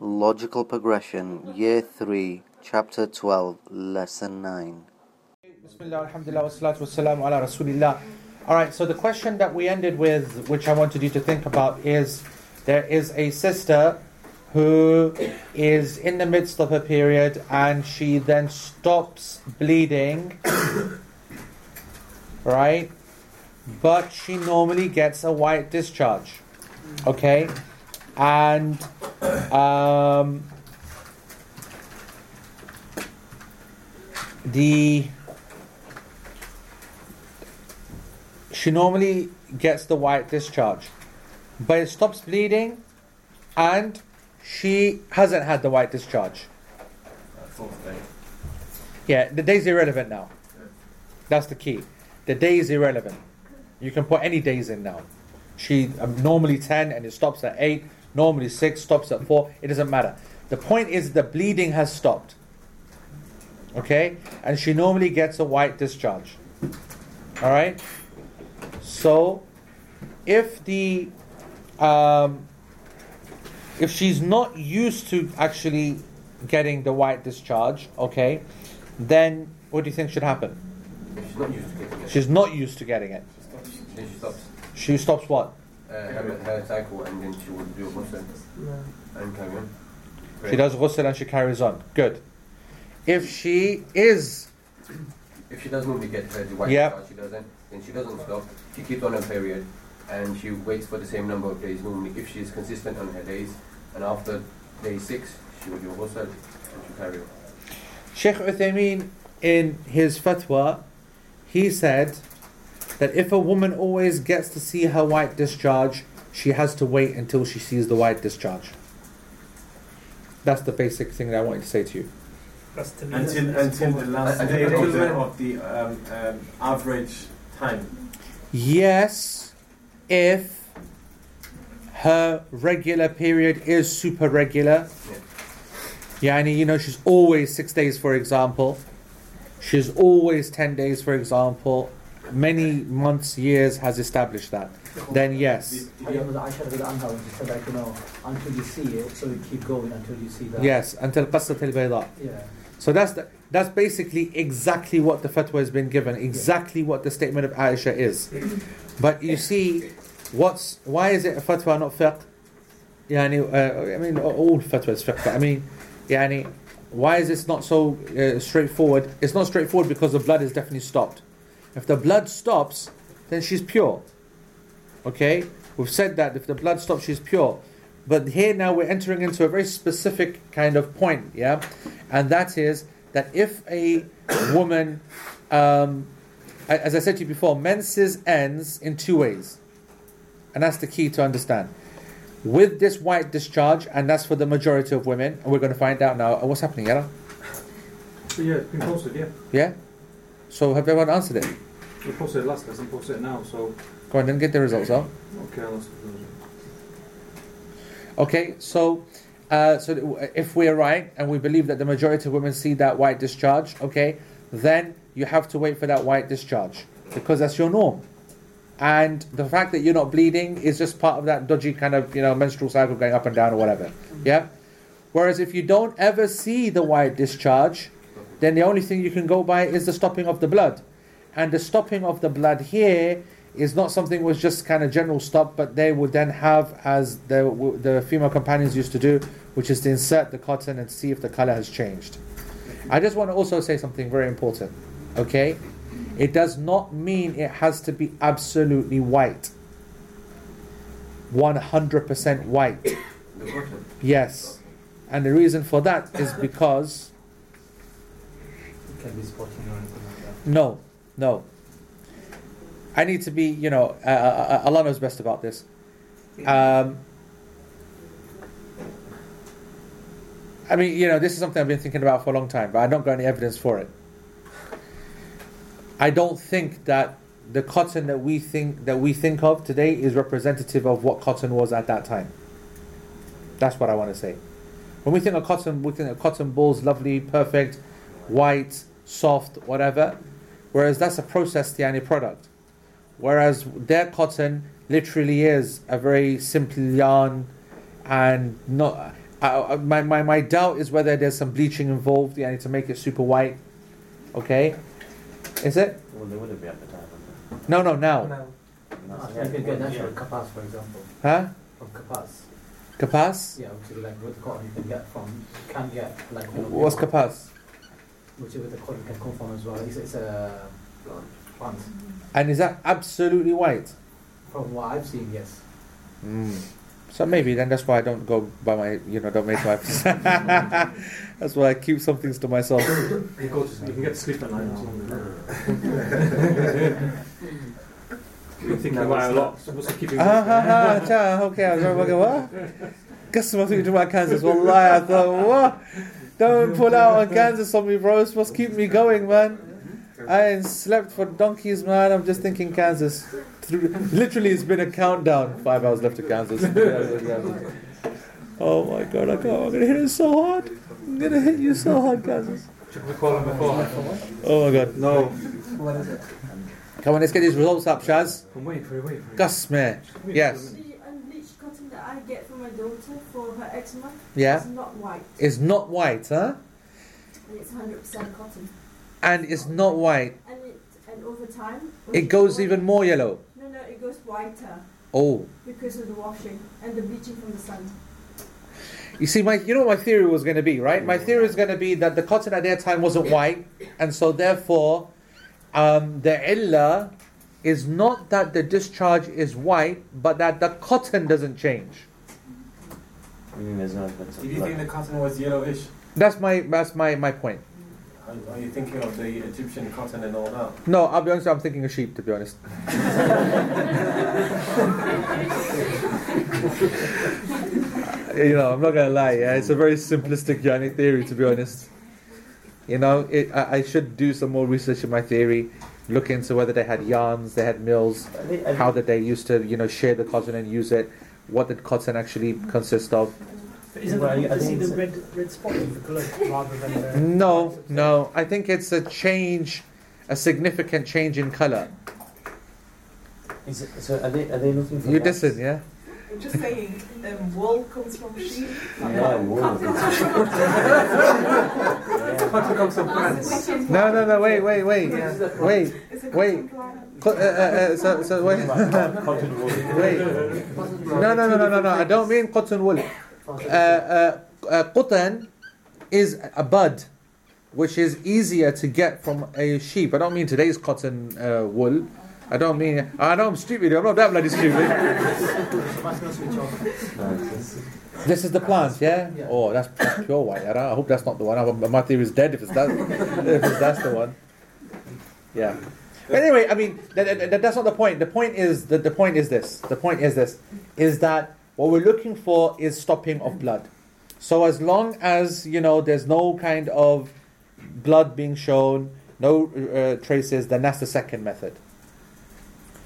Logical Progression, Year 3, Chapter 12, Lesson 9. Bismillah, alhamdulillah, wassalatu wassalamu ala rasulillah. All right, so the question that we ended with, which I wanted you to think about, is there is a sister who is in the midst of her period and she then stops bleeding, right? But she normally gets a white discharge, okay? And um, the she normally gets the white discharge, but it stops bleeding, and she hasn't had the white discharge. Fourth day. Yeah, the day's irrelevant now. That's the key. The day is irrelevant. You can put any days in now. She um, normally ten and it stops at eight. Normally six stops at four. It doesn't matter. The point is the bleeding has stopped. Okay, and she normally gets a white discharge. All right. So, if the um, if she's not used to actually getting the white discharge, okay, then what do you think should happen? She's not used to getting it, She's not used to getting it. she stops She stops what? Uh, her, her cycle and then she will do ghusl and carry on. She does ghusl and she carries on. Good. If she is If she does normally get her white Yep. discharge, she doesn't, then she doesn't stop. She keeps on her period and she waits for the same number of days normally if she is consistent on her days. And after day six, she will do ghusl and she'll carry on. Sheikh Uthaymeen in his fatwa, he said that if a woman always gets to see her white discharge, she has to wait until she sees the white discharge. That's the basic thing that I wanted to say to you. Until until the last Until day of the, of the um, um, average time. Yes, if her regular period is super regular. Yeah. Yani, you know, she's always six days, for example. She's always 10 days, for example. Many months, years has established that. Then, yes. I remember Aisha radiallahu anha when she said like, you know, until you see it, so you keep going until you see that. Yes, until Qasat al Bayda. Yeah. So that's the, that's basically exactly what the fatwa has been given, exactly what the statement of Aisha is. But you see, what's why is it a fatwa not fiqh? Yani, uh, I mean, all fatwa is fiqh. But I mean, yani, why is this not so uh, straightforward? It's not straightforward because the blood is definitely stopped. If the blood stops, then she's pure. Okay, we've said that if the blood stops, she's pure. But here now we're entering into a very specific kind of point, yeah, and that is that if a woman, um, as I said to you before, menses ends in two ways, and that's the key to understand. With this white discharge, and that's for the majority of women, and we're going to find out now uh, what's happening, yeah, Yeah, it's been posted, yeah. yeah. So have everyone answered it? We posted it last lesson, posted it now, so Go on, then get the results out. okay, let's Okay, so uh, so if we're right and we believe that the majority of women see that white discharge, okay, then you have to wait for that white discharge because that's your norm. And the fact that you're not bleeding is just part of that dodgy kind of you know menstrual cycle going up and down or whatever. Yeah. Whereas if you don't ever see the white discharge, then the only thing you can go by is the stopping of the blood, and the stopping of the blood here is not something was just kind of general stop, but they would then have as the the female companions used to do, which is to insert the cotton and see if the color has changed. I just want to also say something very important. Okay, it does not mean it has to be absolutely white. One hundred percent white. Yes, and the reason for that is because can be spotting or anything like that. no, no. I need to be, you know, uh, uh, uh, Allah knows best about this. Um, I mean, you know, this is something I've been thinking about for a long time, but I don't got any evidence for it. I don't think that the cotton that we think that we think of today is representative of what cotton was at that time. That's what I want to say. When we think of cotton, we think of cotton balls, lovely, perfect, white, soft, whatever. Whereas that's a processed yani product. Whereas their cotton literally is a very simple yarn and not I, I- my, my, my doubt is whether there's some bleaching involved yeah, to make it super white. Okay? Is it? Well, they wouldn't be at the time. No, no, now. No. they? You can get natural kapas, for example. Huh? From kapas. Kapas? Yeah, which is like with cotton you can get from, can get like. What's kapas? Which is where the cotton can come from as well. It's, it's a plant. And is that absolutely white? From what I've seen, yes. Mm. So maybe then that's why I don't go by my, you know, don't make my. that's why I keep some things to myself. You, go to, you can get to sleep at night. You're thinking about a lot. So what's keeping you Ah, awake? ha, ha, okay, I was like, what? Guess what I'm about Kansas. Wallahi, I thought, what? Don't pull out on Kansas on me, bro. It's what's keeping me going, man. I ain't slept for donkeys, man. I'm just thinking Kansas. Literally, it's been a countdown. Five hours left to Kansas. oh my god, I can't. I'm gonna hit it so hard. I'm gonna hit you so hard, Kansas. Should we call him before? Oh my god. No. What is it? Come on, let's get these results up, Shaz. I'm waiting for you, waiting for you. Gus, man. Yes. The unbleached cotton that I get from my daughter for her eczema Yeah. is not white. It's not white, huh? And it's 100% cotton. And it's not white. And it and over time. It goes even more yellow. No, no, it goes whiter Oh. because of the washing and the bleaching from the sun. You see, my you know what my theory was going to be, right? My theory is going to be that the cotton at their time wasn't white, and so therefore, um, the illah is not that the discharge is white, but that the cotton doesn't change. I mean, there's no evidence Did you think the blood. cotton was yellowish? That's my that's my, my point. Are, are you thinking of the Egyptian cotton and all that? No, I'll be honest. I'm thinking of sheep, to be honest. you know, I'm not gonna lie. Yeah, it's a very simplistic yani theory, to be honest. You know, it, I, I should do some more research in my theory. Look into whether they had yarns, they had mills, I think- I how think- did they used to, you know, share the cotton and use it. What did cotton actually consist of? Isn't Well, it I see think the red, red spot of the colour rather than the. No, no. I think it's a change, a significant change in color. Is it, so are they, are they looking for You gaps? listen, yeah. I'm just saying, um, wool comes from sheep. Yeah, wool. Comes from plants. No, no, no. Wait, wait, wait, wait. It's a Wait. Cotton plant. Co- uh, uh, uh, so, so wait. Wait. No, no, no, no, no, no. I don't mean cotton wool. Uh, uh, uh, cotton is a bud, which is easier to get from a sheep. I don't mean today's cotton uh, wool. I don't mean. I know I'm stupid. I'm not that bloody stupid. This is the plant, yeah. Yeah. Oh, that's, that's pure white. I, I hope that's not the one. I- My theory is dead if it's that. if it's, that's the one. Yeah. But anyway, I mean, that, that- that's not the point. The point is that the point is this. The point is this: is that what we're looking for is stopping of blood. So as long as you know there's no kind of blood being shown, no uh, traces, then that's the second method.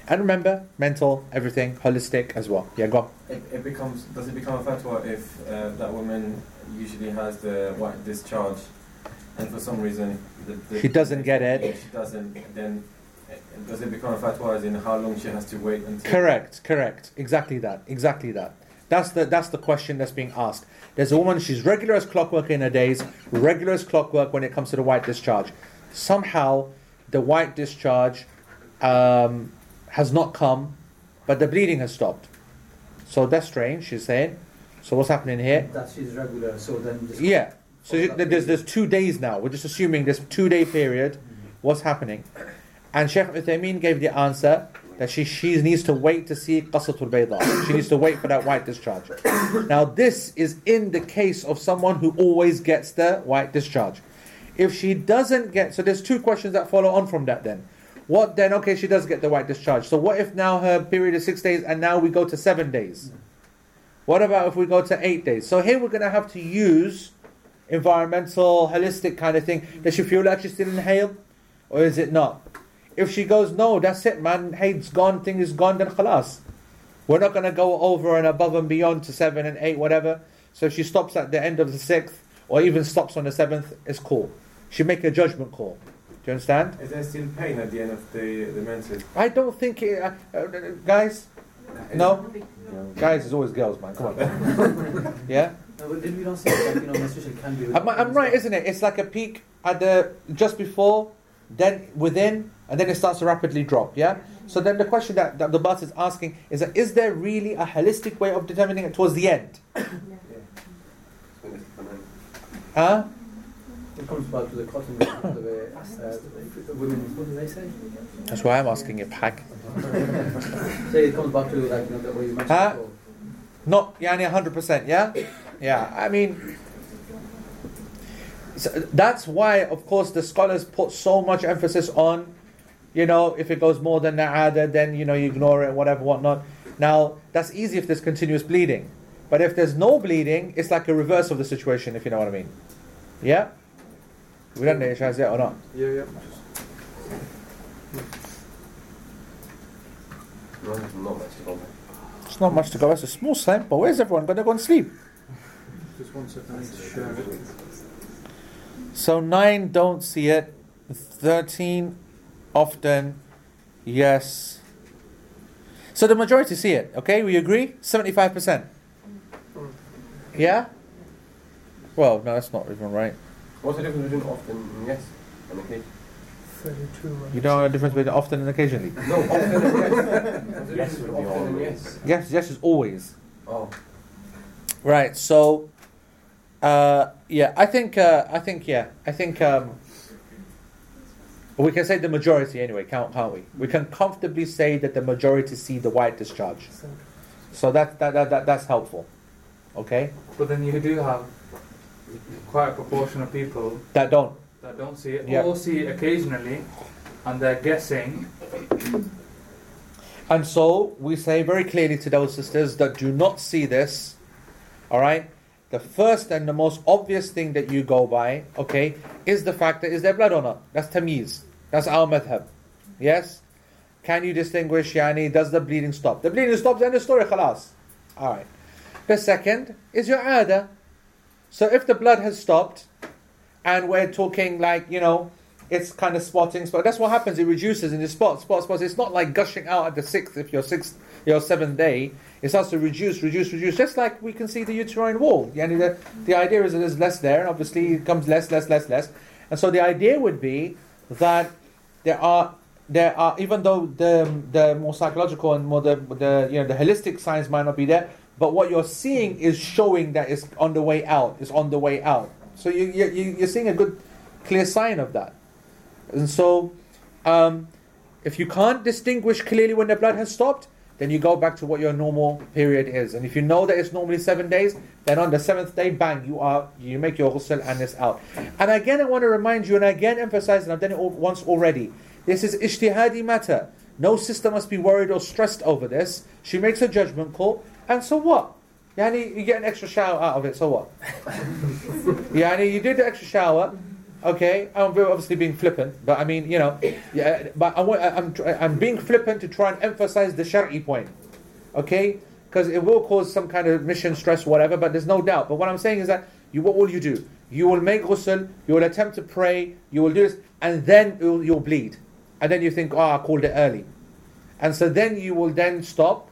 And remember, mental, everything, holistic as well. Yeah, go. It, it becomes does it become a fatwa if uh, that woman usually has the white discharge, and for some reason the, the She doesn't get it. If she doesn't, then does it become a fatwa as in how long she has to wait until? Correct, correct. Exactly that. Exactly that. That's the that's the question that's being asked. There's a woman, she's regular as clockwork in her days, regular as clockwork when it comes to the white discharge. Somehow the white discharge um, has not come, but the bleeding has stopped. So that's strange, she's saying. So what's happening here? That she's regular, so then. This Yeah. So you- there's there's two days now. We're just assuming this two day period. What's happening? And Sheikh Uthaymeen gave the answer that she she needs to wait to see qasatul bayda. She needs to wait for that white discharge. Now this is in the case of someone who always gets the white discharge. If she doesn't get, so there's two questions that follow on from that. Then, what then? Okay, she does get the white discharge. So what if now her period is six days and now we go to seven days? What about if we go to eight days? So here we're going to have to use environmental, holistic kind of thing. Does she feel like she's still in hayd? Or is it not? If she goes, no, that's it, man, hayd's gone, thing is gone, then khalas. We're not going to go over and above and beyond to seven and eight, whatever. So if she stops at the end of the sixth, or even stops on the seventh, it's cool. She make a judgment call. Do you understand? Is there still pain at the end of the the menses? I don't think, it, uh, uh, guys, no? No. Guys, is always girls, man. Come on. yeah? No, but did we not say that, you know, menstruation can be... I'm, I'm right, isn't it? It's like a peak at the just before, then within, and then it starts to rapidly drop. Yeah. So then the question that, that the bus is asking is that is there really a holistic way of determining it towards the end? Huh? It comes back to the cotton the, uh, the what do they say? That's why I'm asking it, Pag. Say it comes back to like, you know, the way you mentioned Huh? Not yani 100%, yeah? Yeah, I mean, so that's why, of course, the scholars put so much emphasis on, you know, if it goes more than na'ada, then, you know, you ignore it, whatever, whatnot. Now, that's easy if there's continuous bleeding. But if there's no bleeding, it's like a reverse of the situation, if you know what I mean. Yeah? We don't know if it or not. Yeah, yeah. No, not much to go by. It's not much to go. It's a small sample. Where's everyone going to go and sleep? Just one second, I need to share it. So 9 don't see it. 13 often yes. So the majority see it, okay? We agree? 75%. Yeah? Well, no, that's not even right. What's the difference between often and yes and occasion? You don't know the difference between often and occasionally? No, often and yes. What's Yes difference would be often and always. yes? Yes, yes is always. Oh, Right, so uh, yeah, I think uh, I think yeah, I think um, we can say the majority anyway, can't can't we? We can comfortably say that the majority see the white discharge. So that that, that, that that's helpful. Okay? But then you do have quite a proportion of people That don't. that don't see it Yeah. or see it occasionally and they're guessing. And so we say very clearly to those sisters that do not see this, all right? The first and the most obvious thing that you go by, okay, is the fact that is there blood or not? That's tamiz. That's our madhab. Yes? Can you distinguish, yani, does the bleeding stop? The bleeding stops, end of story, khalas. All right. The second is your ada. So if the blood has stopped, and we're talking like, you know, it's kind of spotting spot. That's what happens. It reduces in the spot, spot, spots. It's not like gushing out at the sixth if you're sixth, your seventh day. It starts to reduce, reduce, reduce. Just like we can see the uterine wall. Yani the, the idea is that there's less there, and obviously it comes less, less, less, less. And so the idea would be that there are there are even though the the more psychological and more the the you know the holistic signs might not be there, but what you're seeing is showing that it's on the way out. It's on the way out. So you you- you're seeing a good clear sign of that. And so, um, if you can't distinguish clearly when the blood has stopped, then you go back to what your normal period is. And if you know that it's normally seven days, then on the seventh day, bang, you are you make your ghusl and it's out. And again, I want to remind you, and again emphasize, and I've done it once already. This is ijtihadi matter. No sister must be worried or stressed over this. She makes a judgment call, and so what? Yani, you get an extra shower out of it, so what? Yani, you did the extra shower, okay? I'm obviously being flippant, but I mean, you know, yeah, but I want, I- I'm, I'm being flippant to try and emphasize the Shar'i point, okay? Because it will cause some kind of mission stress, whatever, but there's no doubt. But what I'm saying is that you, what will you do? You will make ghusl, you will attempt to pray, you will do this, and then you'll, you'll bleed. And then you think, oh, I called it early. And so then you will then stop,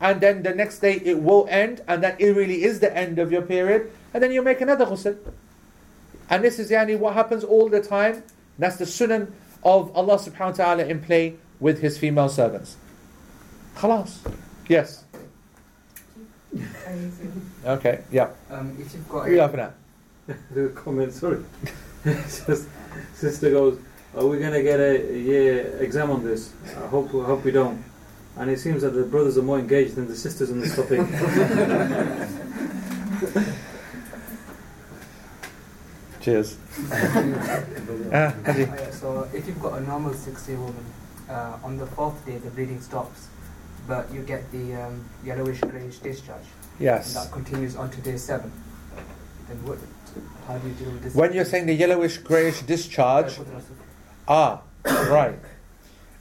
and then the next day it will end, and that it really is the end of your period, and then you make another ghusl. And this is yani what happens all the time. That's the sunnah of Allah subhanahu wa ta'ala in play with his female servants. Khalas. Yes. Okay, yeah. Um, if you've What got are you laughing at? The comment, sorry. Just, sister goes, are we going to get a, a year exam on this? I hope, I hope we don't. And it seems that the brothers are more engaged than the sisters on this topic. Cheers. Uh, so if you've got a normal six-day woman, uh, on the fourth day the bleeding stops, but you get the um, yellowish greyish discharge, and Yes. that continues on to day seven. Then what? How do you deal with this? When you're saying the yellowish greyish discharge, ah, right.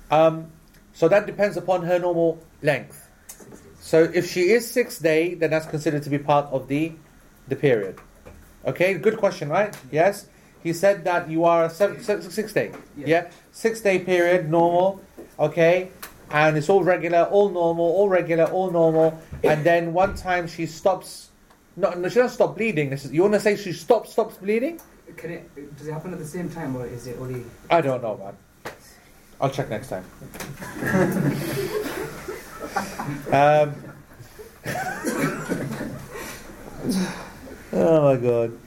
Um, so that depends upon her normal length. So if she is six day, then that's considered to be part of the the period. Okay, good question, right? Yes. He said that you are a seven, six, six day. Yeah. Yeah, six day period, normal. Okay, and it's all regular, all normal, all regular, all normal. And then one time she stops No, no, she doesn't stop bleeding. This is, you want to say she stops stops bleeding? Can it, does it happen at the same time or is it only... I don't know, man. I'll check next time. um, oh my god.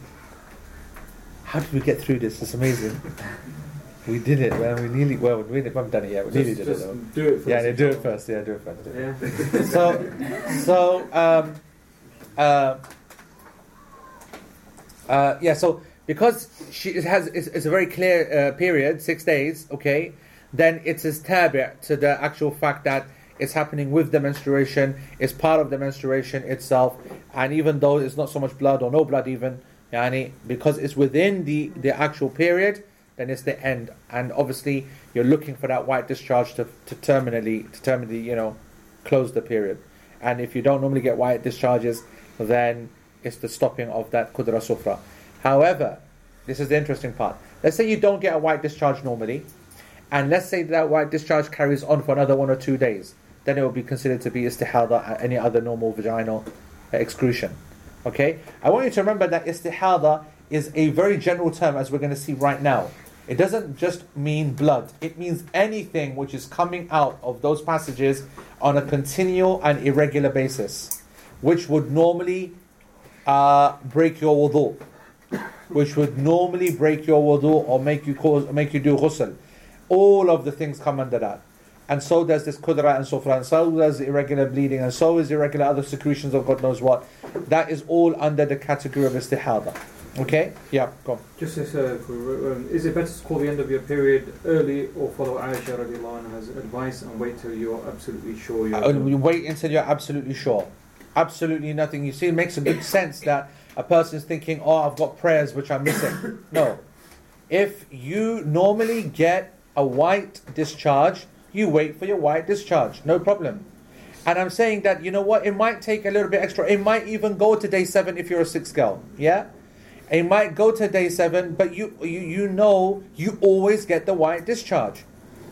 How did we get through this? It's amazing. We did it, man. We nearly, well, we haven't done it yet. We nearly Just, did it though. do it first. Yeah, no, do it first. Yeah, do it first. Do it Yeah. so, so, um, uh, uh, yeah, so because she has it's, it's a very clear uh, period, six days, okay, then it's a tabi' to the actual fact that it's happening with the menstruation, it's part of the menstruation itself, and even though it's not so much blood or no blood even, yani, because it's within the, the actual period, then it's the end. And obviously, you're looking for that white discharge to, to terminally, to terminally, you know, close the period. And if you don't normally get white discharges, then it's the stopping of that kudra sufra. However, this is the interesting part. Let's say you don't get a white discharge normally, and let's say that white discharge carries on for another one or two days, then it will be considered to be istihada any other normal vaginal excretion. Okay? I want you to remember that istihada is a very general term, as we're going to see right now. It doesn't just mean blood, it means anything which is coming out of those passages on a continual and irregular basis, which would normally uh, break your wudu, which would normally break your wudu or make you cause, make you do ghusl. All of the things come under that. And so does this kudra and sufra, and so does irregular bleeding, and so is irregular other secretions of God knows what. That is all under the category of istihada. Okay? Yeah, go on. Just as uh, is it better to call the end of your period early or follow Aisha radiallahu anha's advice and wait till you're absolutely sure you're Uh, you wait until you're absolutely sure. Absolutely nothing. You see, it makes a good sense that a person's thinking, oh, I've got prayers which I'm missing. No. If you normally get a white discharge, you wait for your white discharge. No problem. And I'm saying that, you know what, it might take a little bit extra. It might even go to day seven if you're a six girl. Yeah? It might go to day seven, but you, you, you know you always get the white discharge.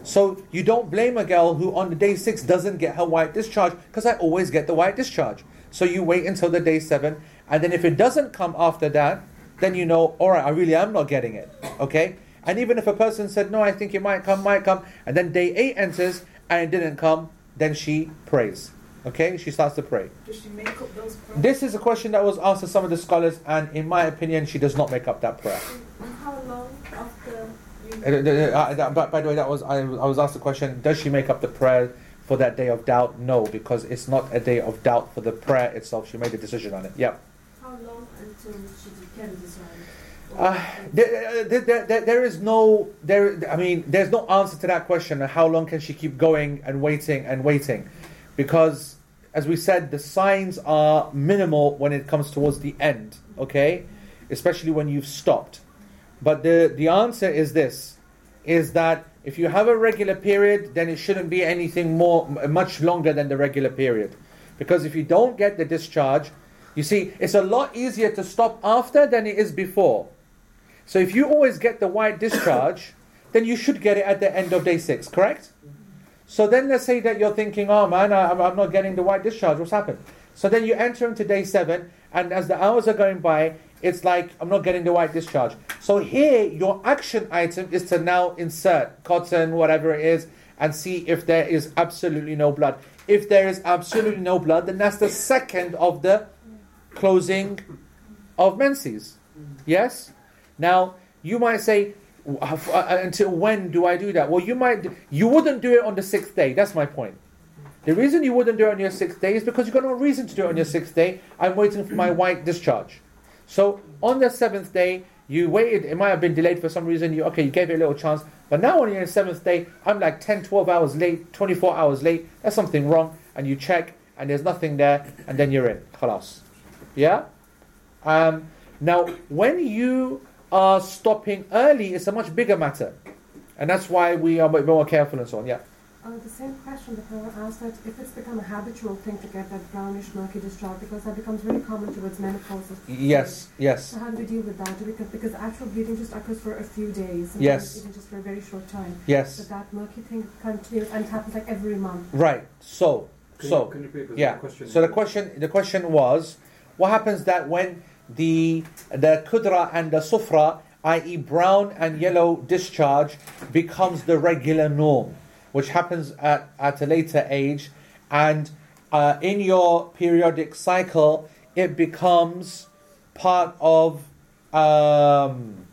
So you don't blame a girl who on the day six doesn't get her white discharge because I always get the white discharge. So you wait until the day seven, and then if it doesn't come after that, then you know, all right, I really am not getting it. Okay? And even if a person said, no, I think it might come, might come, and then day eight enters and it didn't come, then she prays. Okay? She starts to pray. Does she make up those prayers? This is a question that was asked to some of the scholars, and in my opinion, she does not make up that prayer. And how long after you Uh, uh, uh, by the way, that was I, I was asked the question: Does she make up the prayer for that day of doubt? No, because it's not a day of doubt for the prayer itself. She made a decision on it. Yeah. how long until she can decide? Uh, there, there, there, there- there is no there. I mean, there's no answer to that question. How long can she keep going and waiting and waiting? Because, as we said, the signs are minimal when it comes towards the end. Okay, especially when you've stopped. But the the answer is this: is that if you have a regular period, then it shouldn't be anything more much longer than the regular period, because if you don't get the discharge, you see, it's a lot easier to stop after than it is before. So if you always get the white discharge, then you should get it at the end of day six, correct? So then let's say that you're thinking, oh man, I, I'm- I'm not getting the white discharge. What's happened? So then you enter into day seven, and as the hours are going by, it's like I'm not getting the white discharge. So here, your action item is to now insert cotton, whatever it is, and see if there is absolutely no blood. If there is absolutely no blood, then that's the second of the closing of menses. Yes? Now, you might say, "W- uh, f- uh, until when do I do that? Well, you might, you wouldn't do it on the sixth day. That's my point. The reason you wouldn't do it on your sixth day is because you've got no reason to do it on your sixth day. I'm waiting for my white discharge. So on the seventh day, you waited, it might have been delayed for some reason. You okay, you gave it a little chance. But now on your seventh day, I'm like 10, 12 hours late, 24 hours late. There's something wrong. And you check, and there's nothing there, and then you're in. Khalas. Yeah? Um, now, when you are stopping early, it's a much bigger matter. And that's why we are a bit more careful and so on. Yeah. Uh, the same question that I asked that if it's become a habitual thing to get that brownish murky discharge because that becomes very common towards menopause. Yes, yes. So how do we deal with that? Do we, because actual bleeding just occurs for a few days, sometimes Yes. even just for a very short time. Yes. But that murky thing continues and it happens like every month. Right. So, Can so you- can you repeat the yeah. question? So the question, the question was, what happens that when the the kudra and the sufra, i.e., brown and yellow discharge, becomes the regular norm, which happens at, at a later age, and uh, in your periodic cycle, it becomes part of. Um,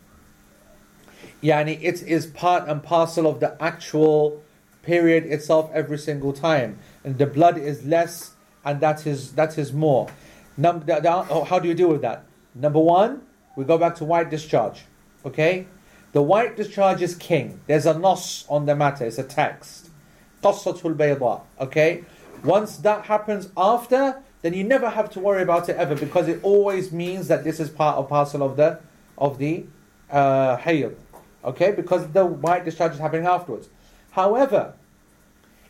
Yani it is part and parcel of the actual period itself every single time, and the blood is less, and that is that is more. Num- down, oh, how do you deal with that? Number one, we go back to white discharge. Okay? The white discharge is king. There's a nos on the matter, it's a text. Qassatul bayda. Okay? Once that happens after, then you never have to worry about it ever because it always means that this is part of parcel of the of the uh. Okay? Because the white discharge is happening afterwards. However,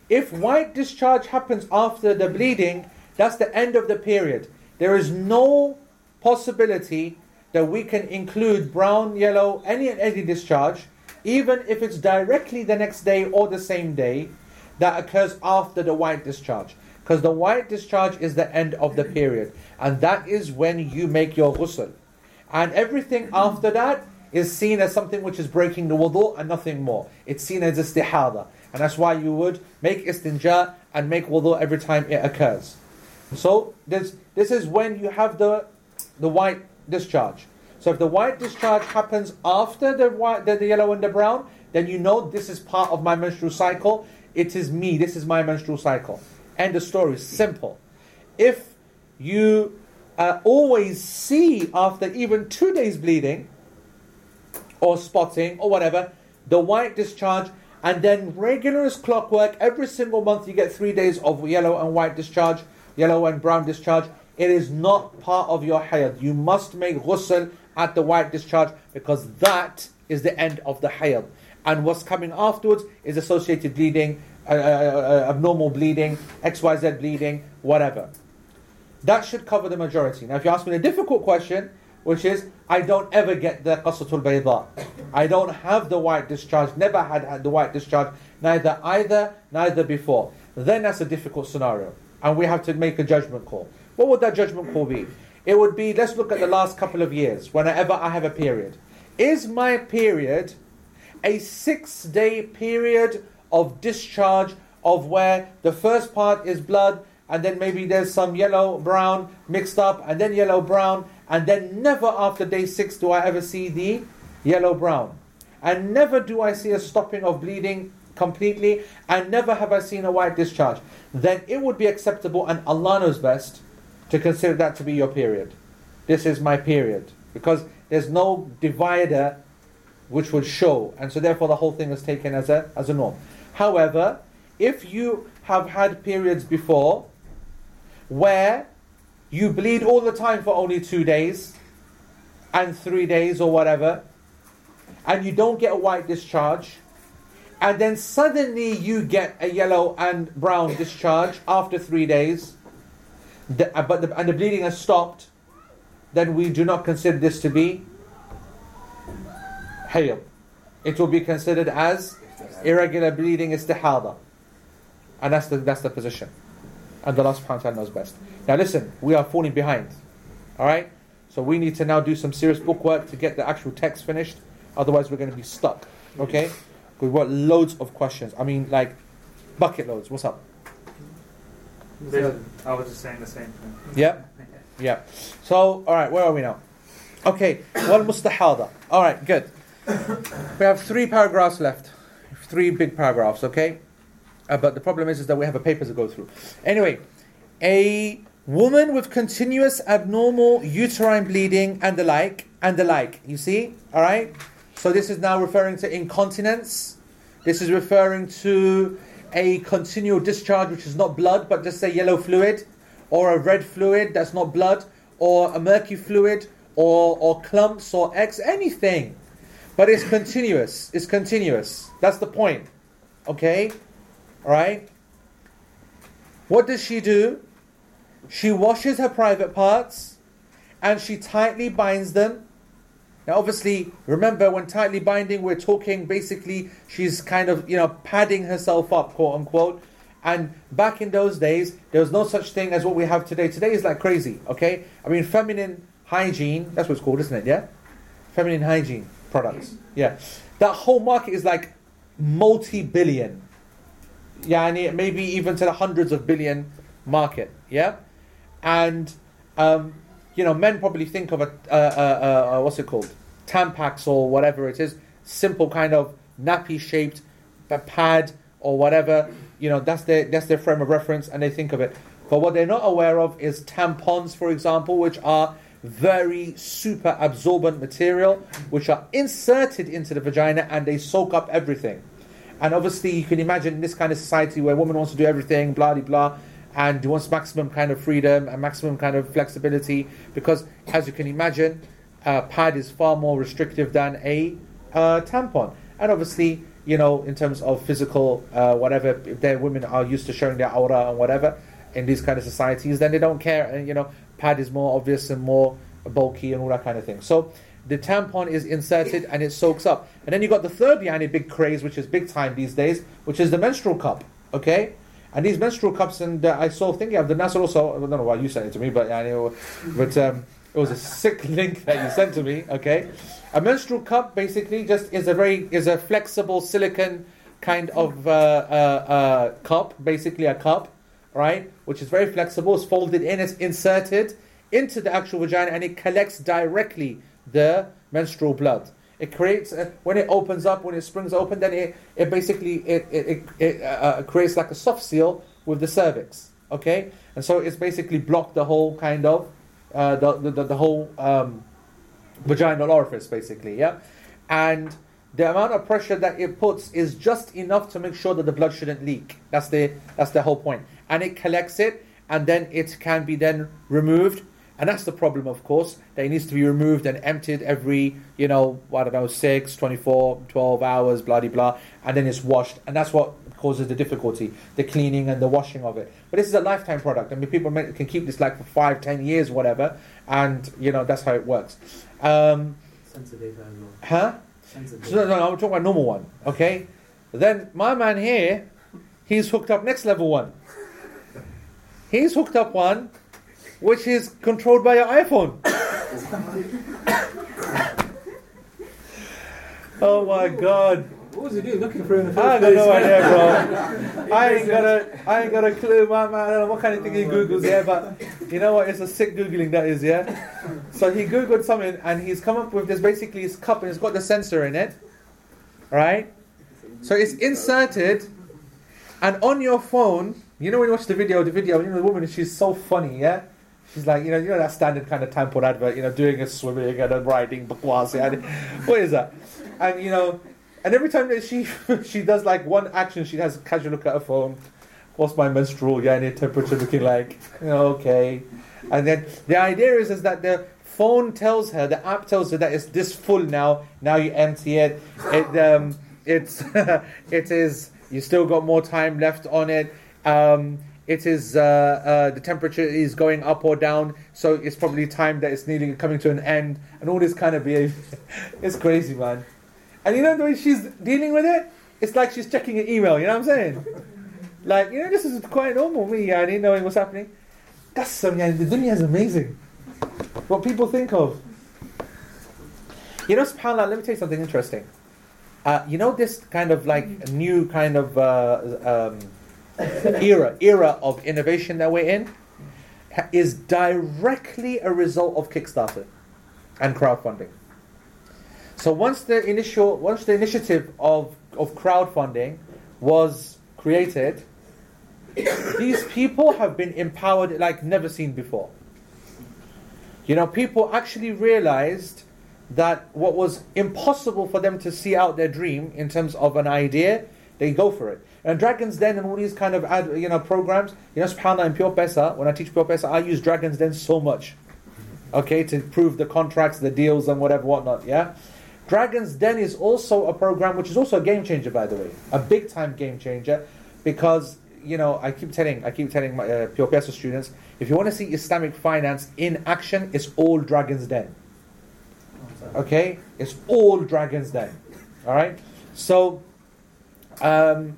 if white discharge happens after the bleeding, that's the end of the period. There is no possibility that we can include brown, yellow, any and any discharge, even if it's directly the next day or the same day, that occurs after the white discharge. Because the white discharge is the end of the period, and that is when you make your ghusl. And everything after that is seen as something which is breaking the wudu and nothing more. It's seen as istihada. And that's why you would make istinja and make wudu every time it occurs. So this, this is when you have the, the white discharge. So if the white discharge happens after the, white, the, the yellow and the brown, then you know this is part of my menstrual cycle. It is me. This is my menstrual cycle. And the story simple. If you uh, always see after even two days bleeding, or spotting or whatever, the white discharge, and then regular as clockwork, every single month you get three days of yellow and white discharge, yellow and brown discharge. It is not part of your hayd. You must make ghusl at the white discharge because that is the end of the hayd. And what's coming afterwards is associated bleeding, uh, uh, uh, abnormal bleeding, XYZ bleeding, whatever. That should cover the majority. Now, if you ask me a difficult question, which is I don't ever get the qasatul bayda. I don't have the white discharge, never had, had the white discharge, neither either, neither before. Then that's a difficult scenario. And we have to make a judgment call. What would that judgment call be? It would be let's look at the last couple of years, whenever I have a period. Is my period a six day period of discharge of where the first part is blood and then maybe there's some yellow brown mixed up and then yellow brown and then never after day six do I ever see the yellow brown. And never do I see a stopping of bleeding completely, and never have I seen a white discharge. Then it would be acceptable, and Allah knows best, to consider that to be your period. This is my period. Because there's no divider which would show, and so therefore the whole thing is taken as a, as a norm. However, if you have had periods before where you bleed all the time for only two days and three days or whatever, and you don't get a white discharge, and then suddenly you get a yellow and brown discharge after three days, the, uh, but the, and the bleeding has stopped, then we do not consider this to be hayd. It will be considered as irregular bleeding istihada. And that's the, that's the position. And Allah subhanahu wa ta'ala knows best. Now listen, we are falling behind. Alright? So we need to now do some serious bookwork to get the actual text finished. Otherwise we're going to be stuck. Okay? We've got loads of questions. I mean, like, bucket loads. What's up? I was just saying the same thing. Yeah? Yeah. So, alright, where are we now? Okay, wal mustahada. Alright, good. We have three paragraphs left. Three big paragraphs, okay? Uh, but the problem is, is that we have a paper to go through. Anyway, a woman with continuous abnormal uterine bleeding and the like, and the like. You see? Alright? So this is now referring to incontinence. This is referring to a continual discharge which is not blood, but just a yellow fluid, or a red fluid that's not blood, or a murky fluid, or, or clumps, or X, anything. But it's continuous. It's continuous. That's the point. Okay? Alright? What does she do? She washes her private parts and she tightly binds them. Now, obviously, remember when tightly binding, we're talking basically she's kind of, you know, padding herself up, quote unquote, And back in those days, there was no such thing as what we have today. Today is like crazy, okay? I mean, feminine hygiene, that's what it's called, isn't it? Yeah? Feminine hygiene products. Yeah. That whole market is like multi billion. Yeah, and maybe even to the hundreds of billion market. Yeah? And, um, you know, men probably think of a, what's it called? Tampax or whatever it is. Simple kind of nappy shaped pad or whatever. You know, that's their, that's their frame of reference and they think of it. But what they're not aware of is tampons, for example, which are very super absorbent material, which are inserted into the vagina and they soak up everything. And obviously, you can imagine in this kind of society where a woman wants to do everything, blah, blah, blah, and wants maximum kind of freedom and maximum kind of flexibility, because as you can imagine, a pad is far more restrictive than a uh, tampon. And obviously, you know, in terms of physical, uh, whatever, if their women are used to showing their aura and whatever in these kind of societies, then they don't care. And, you know, pad is more obvious and more bulky and all that kind of thing. So the tampon is inserted and it soaks up. And then you got the third yani big craze, which is big time these days, which is the menstrual cup. Okay? And these menstrual cups, and uh, I saw thinking of the Nasser also, I don't know why you sent it to me, but, yani, but um, it was a sick link that you sent to me, okay? A menstrual cup basically just is a very, is a flexible silicon kind of uh, uh, uh, cup, basically a cup, right? Which is very flexible, it's folded in, it's inserted into the actual vagina and it collects directly the menstrual blood. It creates a, when it opens up, when it springs open, then it, it basically it, it, it, it uh, creates like a soft seal with the cervix. Okay, and so it's basically blocked the whole kind of uh, the, the the whole um, vaginal orifice, basically. Yeah, and the amount of pressure that it puts is just enough to make sure that the blood shouldn't leak. That's the that's the whole point. And it collects it, and then it can be then removed and that's the problem, of course, that it needs to be removed and emptied every, you know, I don't know, 6, 24, 12 hours, blah, blah, blah, and then it's washed. And that's what causes the difficulty, the cleaning and the washing of it. But this is a lifetime product. I mean, people can keep this like for 5, 10 years, whatever, and, you know, that's how it works. Um, Sensitive huh? Sensitive. So, no, no, I'm talking about normal one, okay? Then my man here, he's hooked up next level one. He's hooked up one which is controlled by your iPhone. oh my god. What was he doing looking for in the first I got no idea, bro. I ain't got a, I ain't got a clue, man. man. I don't know what kind of thing he oh googles, yeah. But you know what? It's a sick googling that is, yeah. So he googled something, and he's come up with this. Basically, his cup, and it's got the sensor in it, right? So it's inserted, and on your phone, you know when you watch the video, the video, you know the woman, she's so funny, yeah. She's like, you know, you know that standard kind of tampon advert, you know, doing a swimming and then riding bakwas, yeah. and What is that? And you know, and every time that she she does like one action, she has a casual look at her phone. What's my menstrual yeah, and temperature looking like? You know, okay. And then the idea is is that the phone tells her, the app tells her that it's this full now. Now you empty it. It um, it's it is. You still got more time left on it. Um, it is uh, uh, the temperature is going up or down, so it's probably time that it's nearly coming to an end, and all this kind of behavior. it's crazy, man. And you know the way she's dealing with it? It's like she's checking an email. You know what I'm saying? Like you know, this is quite normal. Me, I didn't knowing what's happening. That's some. Yeah, the dunya is amazing. What people think of. You know, subhanAllah, let me tell you something interesting. Uh, you know, this kind of like new kind of uh, um, era era of innovation that we're in is directly a result of Kickstarter and crowdfunding. So once the initial once the initiative of of crowdfunding was created, these people have been empowered like never seen before. You know, people actually realized that what was impossible for them to see out their dream in terms of an idea, they go for it. And Dragon's Den and all these kind of ad, you know programs, you know, subhanAllah in Pure Pesa, when I teach Pure Pesa, I use Dragon's Den so much. Okay, to prove the contracts, the deals and whatever whatnot, yeah? Dragon's Den is also a program which is also a game changer, by the way. A big time game changer because you know, I keep telling, I keep telling my uh, Pure Pesa students, if you want to see Islamic finance in action, it's all Dragon's Den. Okay, it's all Dragon's Den. All right. So, um,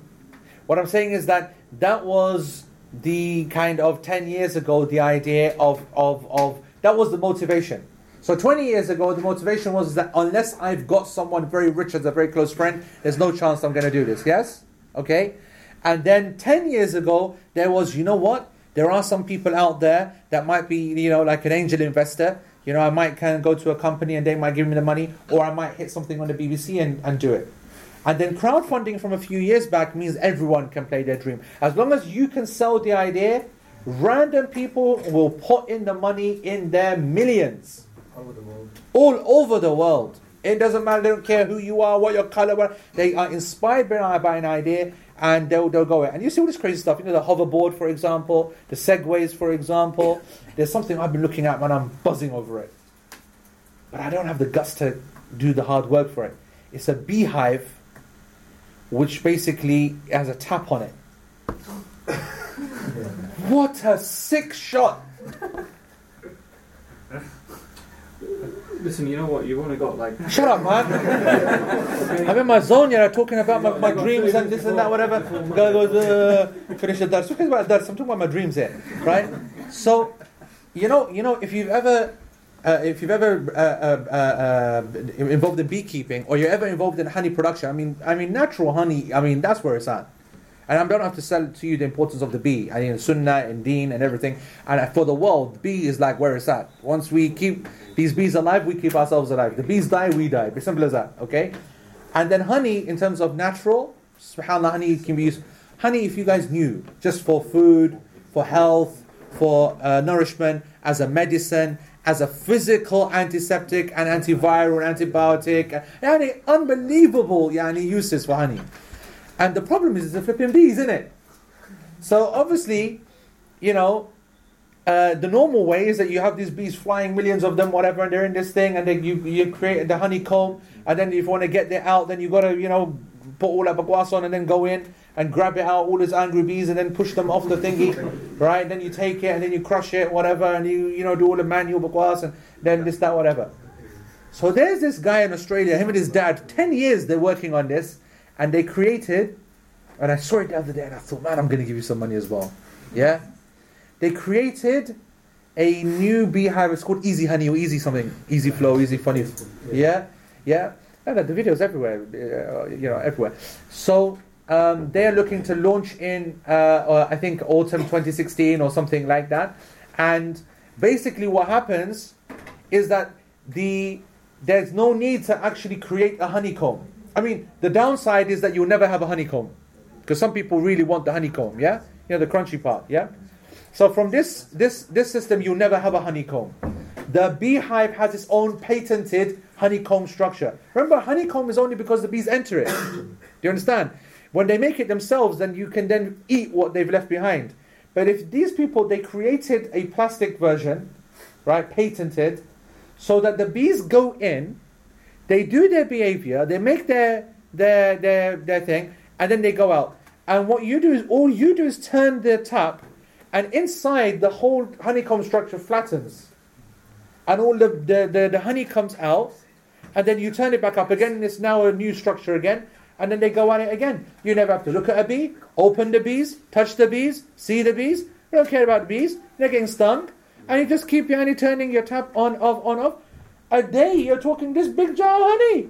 what I'm saying is that that was the kind of 10 years ago, the idea of, of, of that was the motivation. So 20 years ago, the motivation was that unless I've got someone very rich as a very close friend, there's no chance I'm going to do this. Yes? Okay? And then 10 years ago, there was, you know what? There are some people out there that might be, you know, like an angel investor. You know, I might kind of go to a company and they might give me the money, or I might hit something on the BBC and, and do it. And then crowdfunding from a few years back means everyone can play their dream. As long as you can sell the idea, random people will put in the money in their millions. Over the world. All over the world. It doesn't matter, they don't care who you are, what your color are. They are inspired by, an idea and they'll, they'll go. And you see all this crazy stuff. You know, the hoverboard, for example, the segways, for example. There's something I've been looking at when I'm buzzing over it. But I don't have the guts to do the hard work for it. It's a beehive which basically has a tap on it. What a sick shot! Listen, you know what? You've only got like. Shut up, man! I'm in my zone, you know, talking about my, my dreams and this and that, whatever. Guy goes, uh, finish the dars. Talking about dars, I'm talking about my dreams here, right? So, you know, you know, if you've ever, uh, if you've ever uh, uh, uh, uh, involved in beekeeping or you're ever involved in honey production, I mean, I mean, natural honey, I mean, that's where it's at. And I don't have to sell to you the importance of the bee. I mean, sunnah and deen and everything. And for the world, bee is like where it's at. Once we keep these bees alive, we keep ourselves alive. The bees die, we die. As simple as that. Okay. And then honey, in terms of natural, subhanallah, honey can be used. Honey, if you guys knew, just for food, for health, for uh, nourishment, as a medicine, as a physical antiseptic and antiviral, antibiotic, yani unbelievable yani uses for honey. And the problem is, it's the flipping bees, isn't it? So obviously, you know, uh, the normal way is that you have these bees flying, millions of them, whatever, and they're in this thing, and then you you create the honeycomb, and then if you want to get it out, then you got to you know put all that bagwas on and then go in and grab it out, all these angry bees, and then push them off the thingy, right? Then you take it and then you crush it, whatever, and you you know do all the manual bagwas and then this that whatever. So there's this guy in Australia, him and his dad, ten years they're working on this, and they created, and I saw it the other day, and I thought, man, I'm going to give you some money as well, yeah. They created a new beehive. It's called Easy Honey or Easy something, Easy Flow, Easy Funny, yeah, yeah. And the videos everywhere, uh, you know, everywhere. So um, they are looking to launch in, uh, uh, I think, autumn 2016 or something like that. And basically, what happens is that the there's no need to actually create a honeycomb. I mean, the downside is that you'll never have a honeycomb because some people really want the honeycomb. Yeah, you know the crunchy part. Yeah. So from this this this system, you'll never have a honeycomb. The beehive has its own patented honeycomb structure. Remember, honeycomb is only because the bees enter it. Do you understand? When they make it themselves, then you can then eat what they've left behind. But if these people they created a plastic version, right, patented, so that the bees go in, they do their behavior, they make their their their their thing, and then they go out. And what you do is all you do is turn the tap, and inside the whole honeycomb structure flattens, and all the the, the, the honey comes out, and then you turn it back up again, and it's now a new structure again. And then they go on it again. You never have to look at a bee, open the bees, touch the bees, see the bees. You don't care about the bees. They're getting stung. And you just keep your honey turning your tap on, off, on, off. A day you're talking this big jar of honey.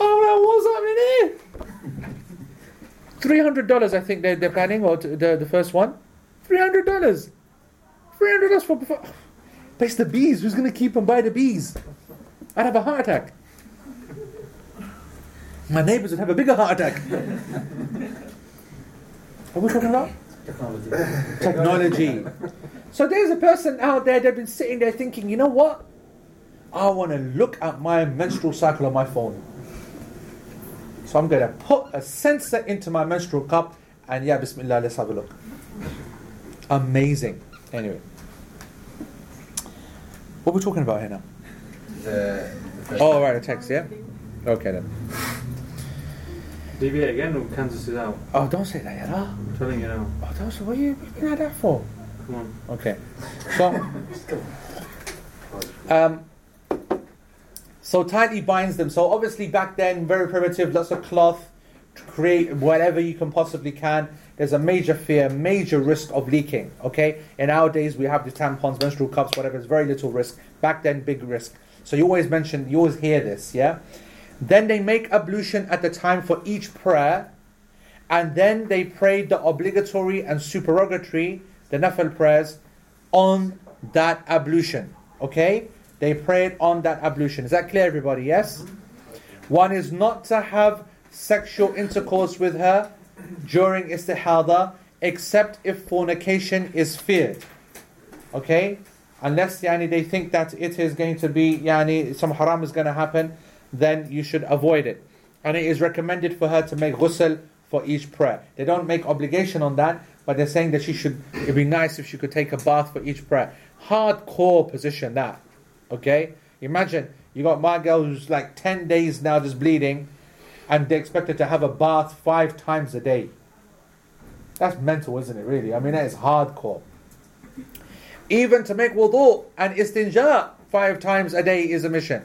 Oh, what's happening here? Three hundred dollars, I think they're, they're planning, or the the first one. Three hundred dollars. Three hundred dollars for, for. The bees. Who's going to keep and buy the bees? I'd have a heart attack. My neighbors would have a bigger heart attack. What are we talking about? Technology. Technology. So there's a person out there that's been sitting there thinking, you know what? I want to look at my menstrual cycle on my phone. So I'm going to put a sensor into my menstrual cup and yeah, bismillah, let's have a look. Amazing. Anyway. What are we talking about here now? The, the Oh, right, a text, yeah? Okay then. DBA again or Kansas is out? Oh, don't say that, yeah? I'm telling you now. Oh, don't say, what are you looking at that for? Come on. Okay. So, um, so tightly binds them. So obviously back then, very primitive, lots of cloth, create whatever you can possibly can. There's a major fear, major risk of leaking. Okay, in our days we have the tampons, menstrual cups, whatever. It's very little risk. Back then, big risk. So you always mention, you always hear this, yeah. Then they make ablution at the time for each prayer, and then they pray the obligatory and supererogatory, the nafil prayers, on that ablution. Okay, they pray it on that ablution. Is that clear, everybody? Yes. One is not to have sexual intercourse with her during istihada, except if fornication is feared. Okay? Unless yani, they think that it is going to be, yani, some haram is going to happen, then you should avoid it. And it is recommended for her to make ghusl for each prayer. They don't make obligation on that, but they're saying that she should, it'd be nice if she could take a bath for each prayer. Hardcore position that. Okay? Imagine, you got my girl who's like 10 days now just bleeding, and they expect her to have a bath five times a day. That's mental, isn't it, really? I mean, that is hardcore. Even to make wudu and istinja five times a day is a mission.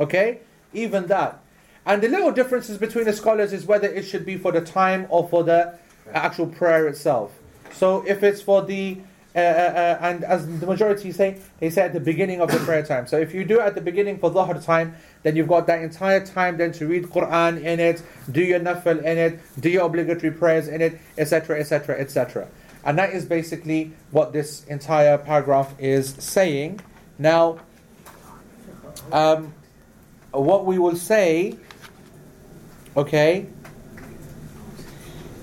Okay? Even that. And the little differences between the scholars is whether it should be for the time or for the actual prayer itself. So if it's for the uh, uh, uh, and as the majority say, they say at the beginning of the prayer time. So if you do it at the beginning for Dhuhr time, then you've got that entire time then to read Quran in it, do your nafil in it, do your obligatory prayers in it, etc., etc., etc. And that is basically what this entire paragraph is saying. Now, um, what we will say, okay,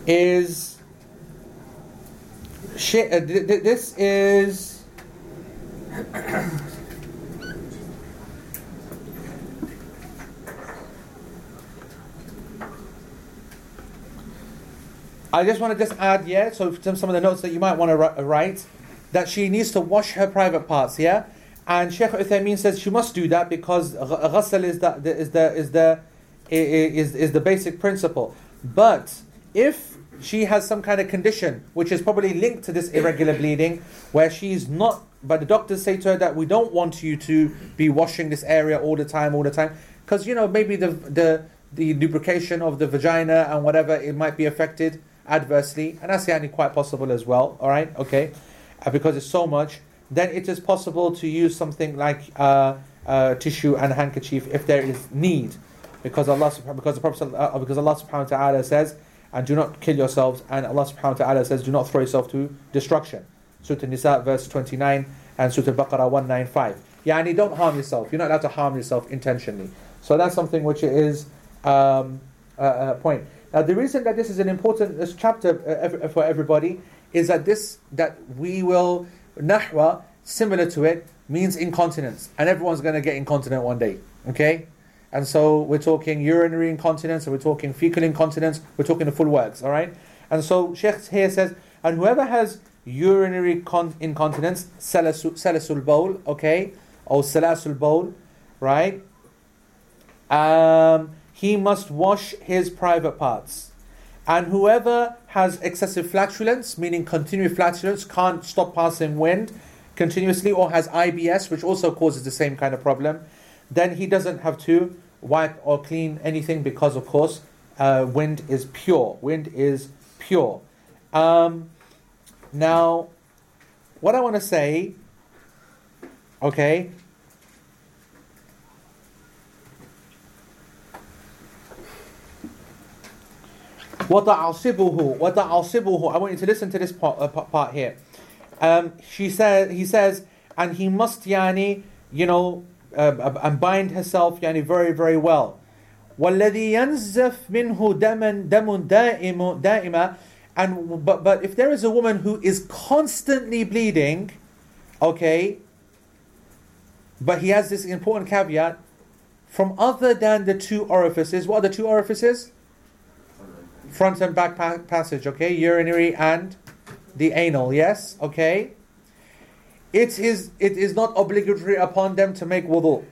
is uh, th- th- this is I just want to just add, yeah, so some some of the notes that you might want to write, that she needs to wash her private parts, yeah? And Sheikh Uthaymeen says she must do that because ghusl is the, is the, is the, is, is the basic principle. But if she has some kind of condition which is probably linked to this irregular bleeding, where she's not, but the doctors say to her that we don't want you to be washing this area all the time, all the time, because you know maybe the the the lubrication of the vagina and whatever it might be affected adversely, and that's actually quite possible as well. All right, okay, because it's so much, then it is possible to use something like uh, uh, tissue and handkerchief if there is need, because Allah because the Prophet uh, because Allah Subhanahu wa Taala says and do not kill yourselves. And Allah subhanahu wa ta'ala says, do not throw yourself to destruction. Surah An-Nisa verse 29 and Surah Al-Baqarah 195. Yani don't harm yourself. You're not allowed to harm yourself intentionally. So that's something which is um, a, a point. Now the reason that this is an important chapter uh, for everybody is that this that we will nahwa similar to it means incontinence, and everyone's going to get incontinent one day. Okay, and so we're talking urinary incontinence, and we're talking fecal incontinence, we're talking the full works, all right? And so Sheikh here says, and whoever has urinary con- incontinence, salasul bowl, okay, or salasul bowl, right? Um, he must wash his private parts. And whoever has excessive flatulence, meaning continuous flatulence, can't stop passing wind continuously, or has IBS, which also causes the same kind of problem, then he doesn't have to wipe or clean anything because, of course, uh, wind is pure. Wind is pure. Um, now, what I want to say, okay, وَتَعَصِبُهُ وَتَعَصِبُهُ I want you to listen to this part, uh, part here. Um, she says, he says, and he must, yani, you know, uh, and bind herself yani, very, very well. وَالَّذِي يَنزَفْ مِنْهُ دَمًا دَمٌ دَائِمٌ دَائِمًا and but but if there is a woman who is constantly bleeding, okay, but he has this important caveat from other than the two orifices. What are the two orifices? Front and back pa- passage, okay, urinary and the anal. Yes, okay it is it is not obligatory upon them to make wudu.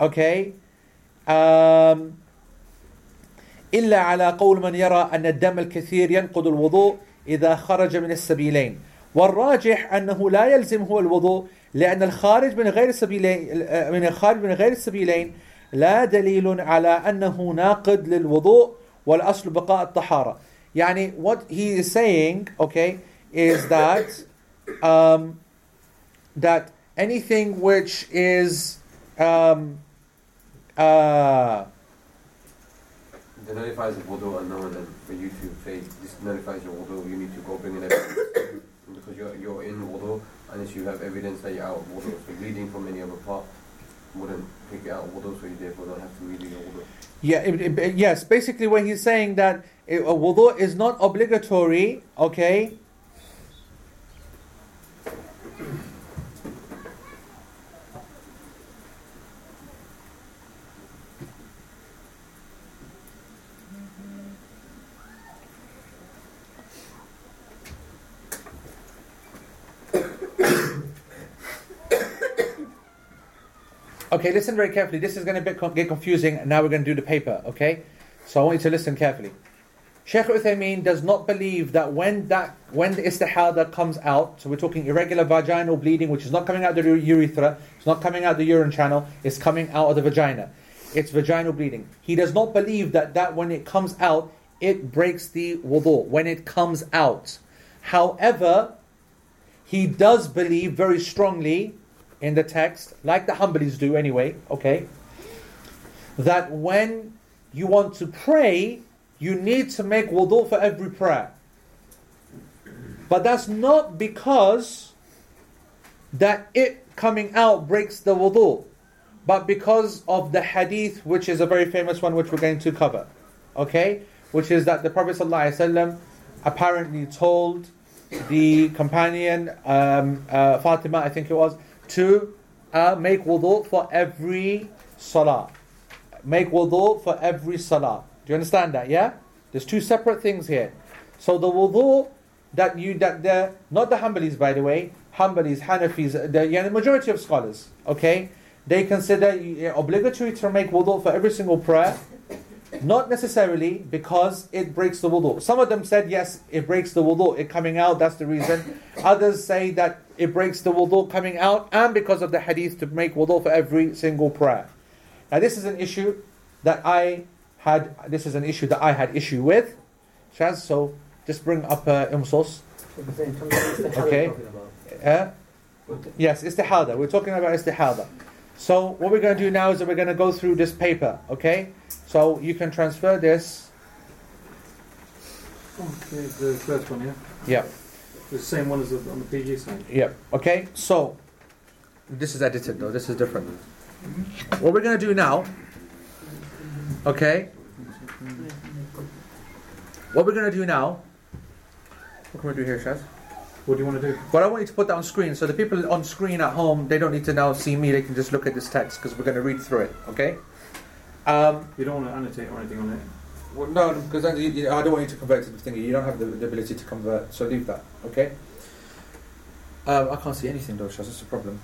Okay? Um, إلا على قول من يرى أن الدم الكثير ينقض الوضوء إذا خرج من السبيلين والراجح أنه لا يلزم هو الوضوء لأن الخارج من غير السبيلين من الخارج من غير السبيلين لا دليل على أنه ناقض للوضوء والأصل بقاء الطهارة يعني what he is saying okay is that um, that anything which is um, uh, It nullifies the wudu and no one then for you to say this nullifies your wudu, you need to go bring in evidence. because you're, you're in wudu unless you have evidence that you're out of wudu. So bleeding from any other part wouldn't out wudu, so you therefore don't have to your wudu. Yeah, it, it- yes. Basically, when he's saying that it, a wudu is not obligatory. Okay. Okay, listen very carefully. This is going to get confusing. and Now we're going to do the paper, okay? So I want you to listen carefully. Sheikh Uthaymeen does not believe that when that when the istihada comes out, so we're talking irregular vaginal bleeding, which is not coming out the urethra, it's not coming out the urine channel, it's coming out of the vagina. It's vaginal bleeding. He does not believe that that when it comes out, it breaks the wudu when it comes out. However, he does believe very strongly in the text, like the Hanbalis do anyway, okay, that when you want to pray, you need to make wudu for every prayer. But that's not because that it coming out breaks the wudu, but because of the hadith, which is a very famous one, which we're going to cover, okay, which is that the Prophet ﷺ apparently told the companion um, uh, Fatima, I think it was, to uh, make wudu for every salah. Make wudu for every salah. Do you understand that? Yeah. There's two separate things here. So the wudu that you that the not the Hanbalis by the way, Hanbalis, Hanafis, the yeah, the majority of scholars, okay, they consider obligatory to make wudu for every single prayer. Not necessarily because it breaks the wudu. Some of them said yes, it breaks the wudu, it coming out, that's the reason. Others say that it breaks the wudu coming out and because of the hadith to make wudu for every single prayer. Now this is an issue that I had this is an issue that I had issue with. Shaz, so just bring up uh, Imsos. Okay. Uh, yes, istihada. We're talking about istihada. So what we're going to do now is that we're going to go through this paper, okay? So you can transfer this. Okay, the first one, yeah? Yeah. The same one as on the PG side. Yeah. Okay. So this is edited though. This is different. What we're going to do now, okay? What we're going to do now. What can we do here, Shaz? What do you want to do? What I want you to put that on screen, so the people on screen at home, they don't need to now see me. They can just look at this text because we're going to read through it. Okay. Um, You don't want to annotate or anything on it. well, no, because I, don't want you to convert to the thingy. You don't have the, the ability to convert, so leave that. Okay. Um, I can't see anything though, Shaz. That's a problem.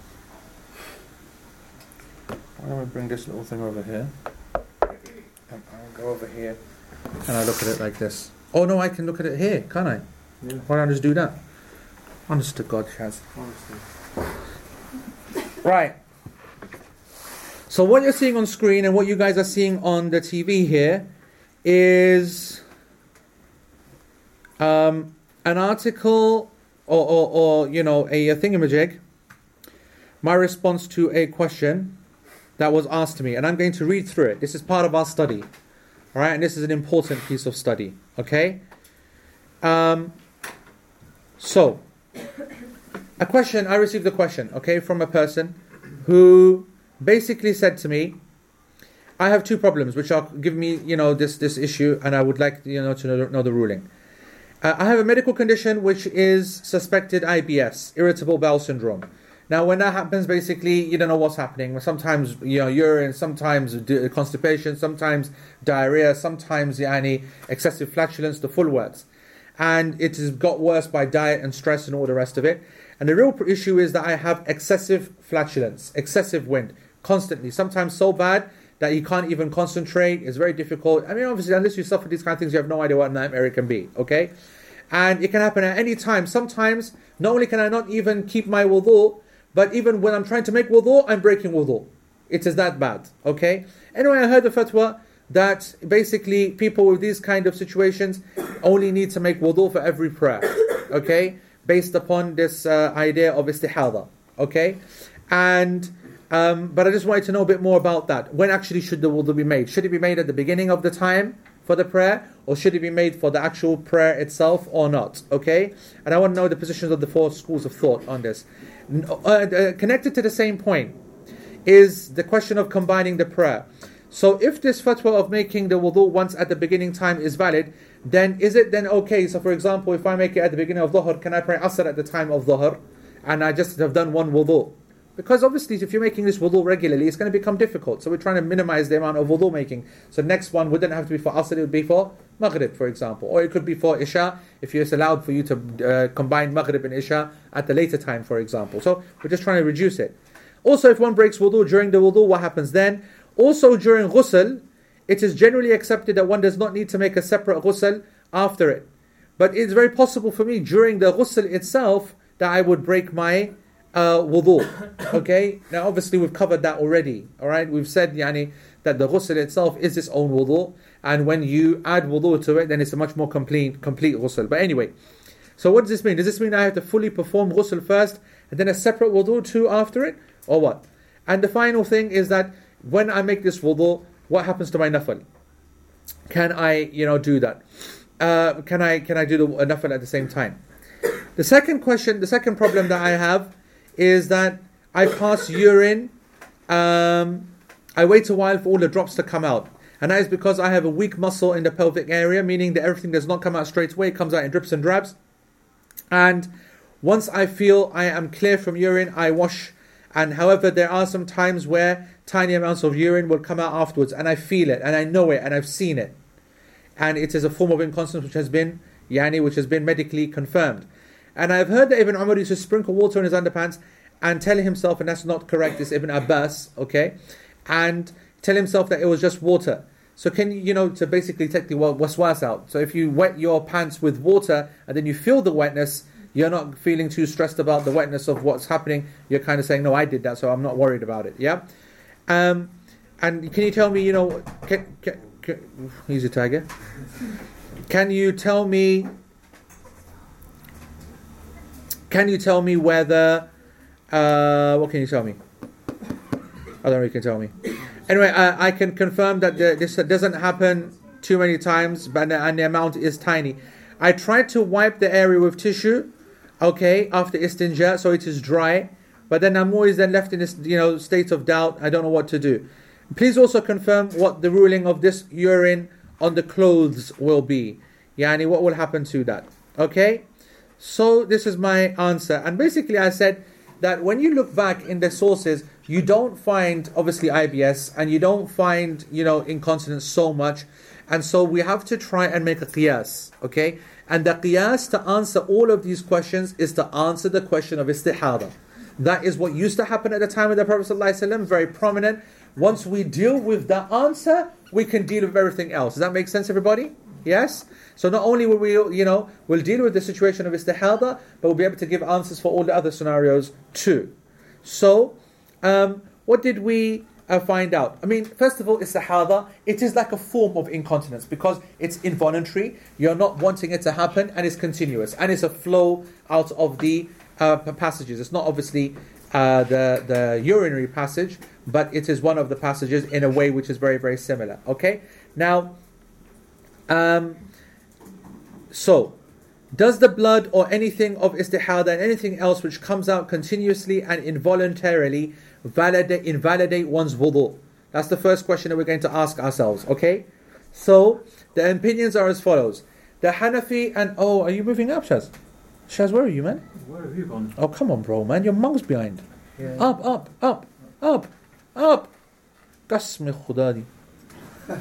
I'm going to bring this little thing over here. And I'll go over here and I look at it like this. Oh no, I can look at it here, can't I? Yeah. Why don't I just do that? Honest to God, Shaz. Honestly. Right. So what you're seeing on screen and what you guys are seeing on the TV here is um, an article or, or, or you know a, a thingamajig. My response to a question that was asked to me, and I'm going to read through it. This is part of our study, all right? And this is an important piece of study. Okay. Um, so a question, I received a question, okay, from a person who basically said to me, I have two problems which are giving me, you know, this, this issue, and I would like, you know, to know, know the ruling. Uh, I have a medical condition which is suspected IBS, irritable bowel syndrome. Now, when that happens, basically, you don't know what's happening. Sometimes, you know, urine, sometimes constipation, sometimes diarrhea, sometimes, yani, excessive flatulence, the full works. And it has got worse by diet and stress and all the rest of it. And the real issue is that I have excessive flatulence, excessive wind, constantly. Sometimes so bad that you can't even concentrate. It's very difficult. I mean, obviously, unless you suffer these kind of things, you have no idea what nightmare it can be. Okay, and it can happen at any time. Sometimes, not only can I not even keep my wudu, but even when I'm trying to make wudu, I'm breaking wudu. It is that bad. Okay. Anyway, I heard the fatwa that basically people with these kind of situations only need to make wudu for every prayer, okay? Based upon this uh, idea of istihada, okay? And um, but I just wanted to know a bit more about that. When actually should the wudu be made? Should it be made at the beginning of the time for the prayer, or should it be made for the actual prayer itself, or not? Okay, and I want to know the positions of the four schools of thought on this. Uh, uh, connected to the same point is the question of combining the prayer. So if this fatwa of making the wudu once at the beginning time is valid, then is it then okay? So for example, if I make it at the beginning of dhuhr, can I pray asr at the time of dhuhr, and I just have done one wudu? Because obviously, if you're making this wudu regularly, it's going to become difficult. So we're trying to minimize the amount of wudu making. So next one wouldn't have to be for asr; it would be for maghrib, for example, or it could be for isha if it's allowed for you to uh, combine maghrib and isha at the later time, for example. So we're just trying to reduce it. Also, if one breaks wudu during the wudu, what happens then? Also, during ghusl, it is generally accepted that one does not need to make a separate ghusl after it. But it's very possible for me during the ghusl itself that I would break my uh, wudu. Okay? Now, obviously, we've covered that already. All right? We've said yani, that the ghusl itself is its own wudu. And when you add wudu to it, then it's a much more complete, complete ghusl. But anyway, so what does this mean? Does this mean I have to fully perform ghusl first and then a separate wudu too after it? Or what? And the final thing is that when I make this wudu, what happens to my nafal? Can I, you know, do that? Uh, can I can I do the nafal at the same time? The second question, the second problem that I have is that I pass urine. Um, I wait a while for all the drops to come out, and that is because I have a weak muscle in the pelvic area, meaning that everything does not come out straight away; it comes out in drips and drabs. And once I feel I am clear from urine, I wash. And however, there are some times where tiny amounts of urine will come out afterwards, and I feel it, and I know it, and I've seen it, and it is a form of incontinence which has been yani, which has been medically confirmed. And I've heard that Ibn Umar used to sprinkle water in his underpants and tell himself, and that's not correct. It's Ibn Abbas, okay, and tell himself that it was just water. So can you, you know, to basically take the waswas out. So if you wet your pants with water and then you feel the wetness, you're not feeling too stressed about the wetness of what's happening. You're kind of saying, no, I did that, so I'm not worried about it. Yeah. Um, and can you tell me, you know, can, can, can, he's a tiger. Can you tell me? Can you tell me whether? Uh, what can you tell me? I don't know. You can tell me. Anyway, I, I can confirm that the, this doesn't happen too many times, but and the amount is tiny. I tried to wipe the area with tissue, okay, after istinja, so it is dry. But then I'm always then left in this, you know, state of doubt. I don't know what to do. Please also confirm what the ruling of this urine on the clothes will be. Yani, what will happen to that? Okay? So this is my answer. And basically I said that when you look back in the sources, you don't find obviously IBS and you don't find, you know, incontinence so much. And so we have to try and make a qiyas, okay? And the qiyas to answer all of these questions is to answer the question of istihada. That is what used to happen at the time of the Prophet ﷺ, very prominent. Once we deal with that answer, we can deal with everything else. Does that make sense, everybody? Yes? So not only will we, you know, we'll deal with the situation of istihada, but we'll be able to give answers for all the other scenarios too. So, um, what did we uh, find out? I mean, first of all, istihada, it is like a form of incontinence because it's involuntary. You're not wanting it to happen and it's continuous. And it's a flow out of the uh, passages. It's not obviously uh, the, the urinary passage, but it is one of the passages in a way which is very, very similar. Okay? Now, um, so, does the blood or anything of istihada and anything else which comes out continuously and involuntarily validate, invalidate one's wudu? That's the first question that we're going to ask ourselves, okay? So, the opinions are as follows. The Hanafi and, oh, are you moving up, Shaz? Shaz, where are you, man? Where have you gone? Oh, come on, bro, man. Your mong's behind. Yeah. Up, up, up, up, up. Qasm khuda di.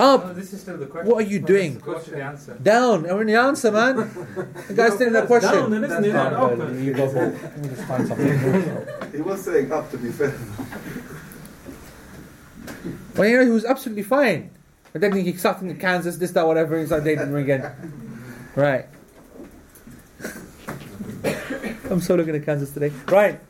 Up. No, this is still the question. What are you No, doing? that's the question, the answer. Down. I'm in the answer, man. The guy's still in the question. down then, isn't it? Not up. You go, bro. Let me just find something. He was saying up to be fair. Well, you know, he was absolutely fine. But then he started in Kansas, this, that, whatever. He's like, they didn't ring again. Right. I'm so looking at Kansas today. Right.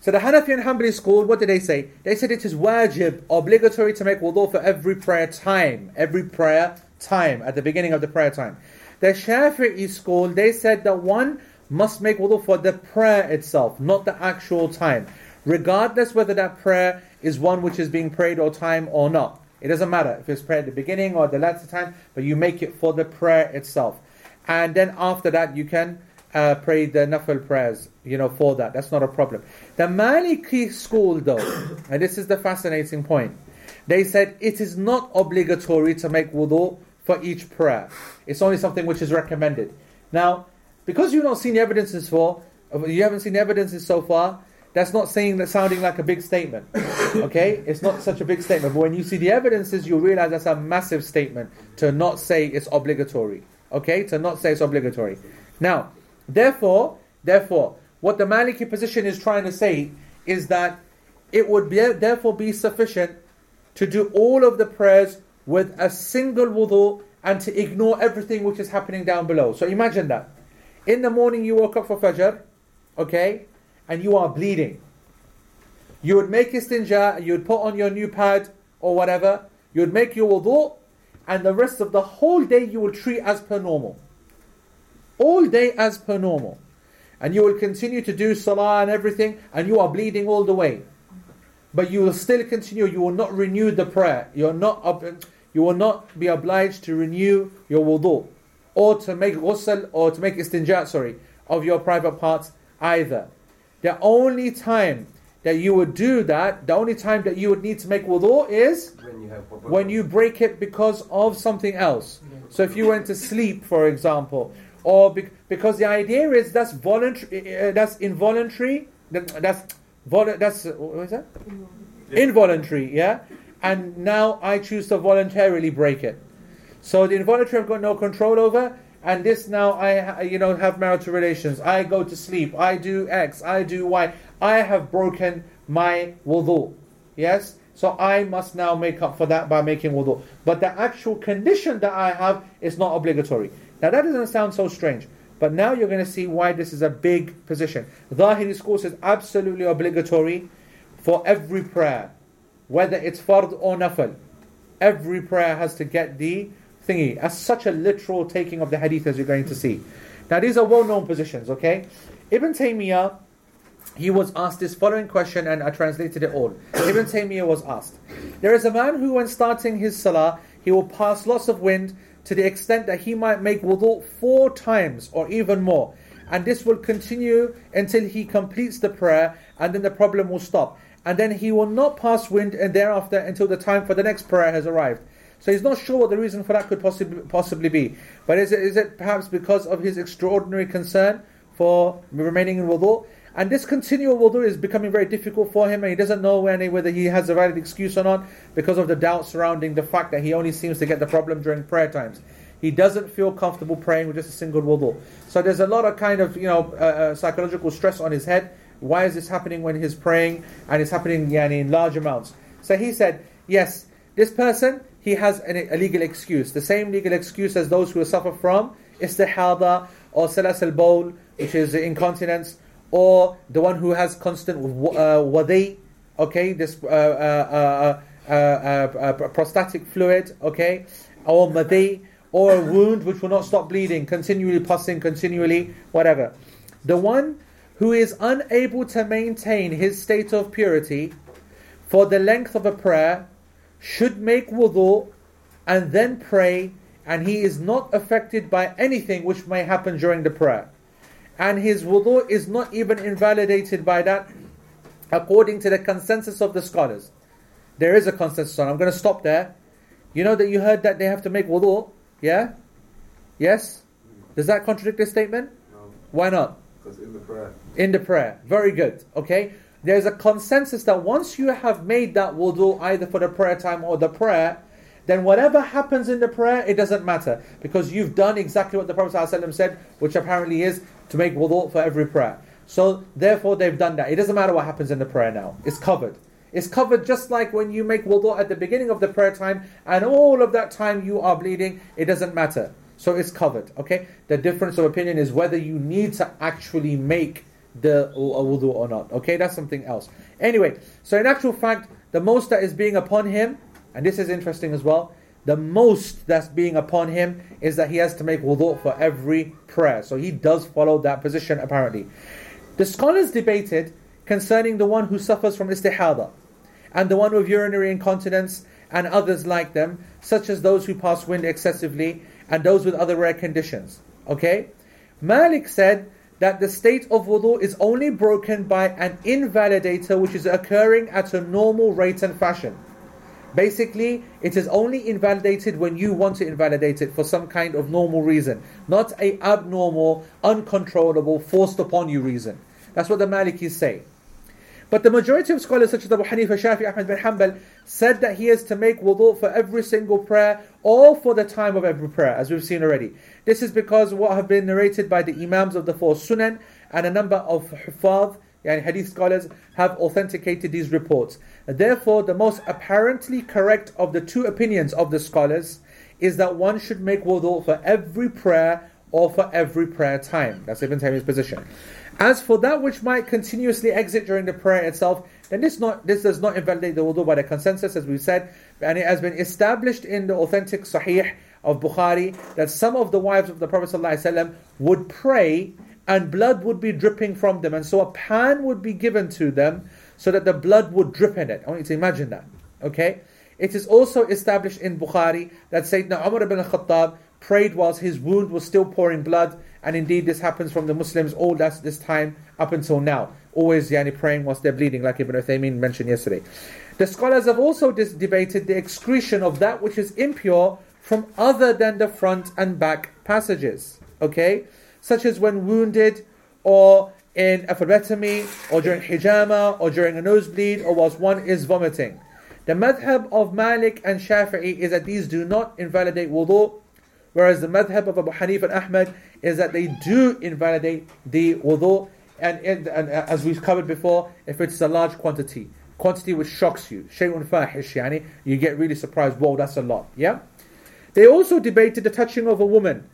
So the Hanafi and Hanbali school, what did they say? They said it is wajib, obligatory to make wudu for every prayer time, every prayer time, at the beginning of the prayer time. The Shafi'i school, they said that one must make wudu for the prayer itself, not the actual time, regardless whether that prayer is one which is being prayed or time or not. It doesn't matter if it's prayer at the beginning or the latter time, but you make it for the prayer itself. And then after that, you can uh, pray the nafil prayers, you know, for that. That's not a problem. The Maliki school, though, and this is the fascinating point, they said it is not obligatory to make wudu for each prayer. It's only something which is recommended. Now, because you've not seen the evidences for, you haven't seen the evidences so far, that's not saying that sounding like a big statement. Okay? It's not such a big statement. But when you see the evidences, you realize that's a massive statement to not say it's obligatory. Okay? To not say it's obligatory. Now, therefore, therefore, what the Maliki position is trying to say is that it would be, therefore be sufficient to do all of the prayers with a single wudu and to ignore everything which is happening down below. So imagine that. In the morning you woke up for Fajr, okay, and you are bleeding. You would make istinja, you would put on your new pad or whatever, you would make your wudu, and the rest of the whole day you will treat as per normal. All day as per normal. And you will continue to do salah and everything, and you are bleeding all the way. But you will still continue, you will not renew the prayer. You're not up, you will not be obliged to renew your wudu. Or to make ghusl, or to make istinja, sorry, of your private parts either. The only time that you would do that, the only time that you would need to make wudu is When you have when you break it because of something else. So if you went to sleep, for example, or bec- because the idea is that's voluntary, uh, that's involuntary, that- that's vol- that's uh, what is that? Involuntary, yeah. And now I choose to voluntarily break it. So the involuntary I've got no control over, and this now I you know have marital relations. I go to sleep. I do X. I do Y. I have broken my wudu. Yes. So I must now make up for that by making wudu. But the actual condition that I have is not obligatory. Now that doesn't sound so strange. But now you're going to see why this is a big position. Zahiri school says absolutely obligatory for every prayer, whether it's fard or nafil. Every prayer has to get the thingy. As such a literal taking of the hadith as you're going to see. Now these are well-known positions, okay? Ibn Taymiyyah, he was asked this following question and I translated it all. Ibn Taymiyyah was asked, There is a man who when starting his salah, he will pass lots of wind to the extent that he might make wudu four times or even more. And this will continue until he completes the prayer and then the problem will stop. And then he will not pass wind and thereafter until the time for the next prayer has arrived. So he's not sure what the reason for that could possibly possibly be. But is it, is it perhaps because of his extraordinary concern for remaining in wudu? And this continual wudu is becoming very difficult for him, and he doesn't know when, whether he has a valid excuse or not because of the doubt surrounding the fact that he only seems to get the problem during prayer times. He doesn't feel comfortable praying with just a single wudu. So there's a lot of kind of you know uh, uh, psychological stress on his head. Why is this happening when he's praying, and it's happening yani, in large amounts? So he said, yes, this person he has an, a legal excuse, the same legal excuse as those who suffer from istihada or salas al bowl, which is incontinence, or the one who has constant uh, wadi, okay, this uh, uh, uh, uh, uh, prostatic fluid, okay, or madi, or a wound which will not stop bleeding, continually pussing, continually, whatever. The one who is unable to maintain his state of purity for the length of a prayer should make wudu and then pray, and he is not affected by anything which may happen during the prayer. And his wudu is not even invalidated by that, according to the consensus of the scholars. There is a consensus on. I'm going to stop there. You know that you heard that they have to make wudu, yeah? Yes? Does that contradict this statement? No. Why not? Because in the prayer. In the prayer. Very good. Okay? There's a consensus that once you have made that wudu either for the prayer time or the prayer, then whatever happens in the prayer, it doesn't matter. Because you've done exactly what the Prophet ﷺ said, which apparently is to make wudu for every prayer. So therefore they've done that. It doesn't matter what happens in the prayer now. It's covered. It's covered just like when you make wudu at the beginning of the prayer time and all of that time you are bleeding, it doesn't matter. So it's covered. Okay? The difference of opinion is whether you need to actually make the wudu or not. Okay, that's something else. Anyway, so in actual fact, the most that is being upon him, and this is interesting as well, the most that's being upon him is that he has to make wudu for every prayer. So he does follow that position apparently. The scholars debated concerning the one who suffers from istihada and the one with urinary incontinence and others like them, such as those who pass wind excessively and those with other rare conditions. Okay? Malik said that the state of wudu is only broken by an invalidator which is occurring at a normal rate and fashion. Basically, it is only invalidated when you want to invalidate it for some kind of normal reason, not a abnormal, uncontrollable, forced upon you reason. That's what the Malikis say. But the majority of scholars such as Abu Hanifa, Shafi, Ahmad bin Hanbal said that he has to make wudu for every single prayer or for the time of every prayer, as we've seen already. This is because what have been narrated by the Imams of the four Sunan and a number of Hufadh, yani Hadith scholars, have authenticated these reports. Therefore, the most apparently correct of the two opinions of the scholars is that one should make wudu for every prayer or for every prayer time. That's Ibn Taymiyyah's position. As for that which might continuously exit during the prayer itself, then this not this does not invalidate the wudu by the consensus, as we said, and it has been established in the authentic Sahih of Bukhari that some of the wives of the Prophet ﷺ would pray and blood would be dripping from them, and so a pan would be given to them so that the blood would drip in it. I want you to imagine that. Okay? It is also established in Bukhari that Sayyidina Umar ibn Khattab prayed whilst his wound was still pouring blood, and indeed this happens from the Muslims all that this time up until now. Always yani, praying whilst they're bleeding, like Ibn Uthaymeen mentioned yesterday. The scholars have also dis- debated the excretion of that which is impure from other than the front and back passages. Okay? Such as when wounded or in a phlebotomy or during hijama or during a nosebleed or whilst one is vomiting. The madhab of Malik and Shafi'i is that these do not invalidate wudu, whereas the madhab of Abu Hanif and Ahmad is that they do invalidate the wudu, and, and, and uh, as we've covered before, if it's a large quantity, quantity which shocks you, shay'un fahish, you get really surprised, whoa, that's a lot, yeah? They also debated the touching of a woman,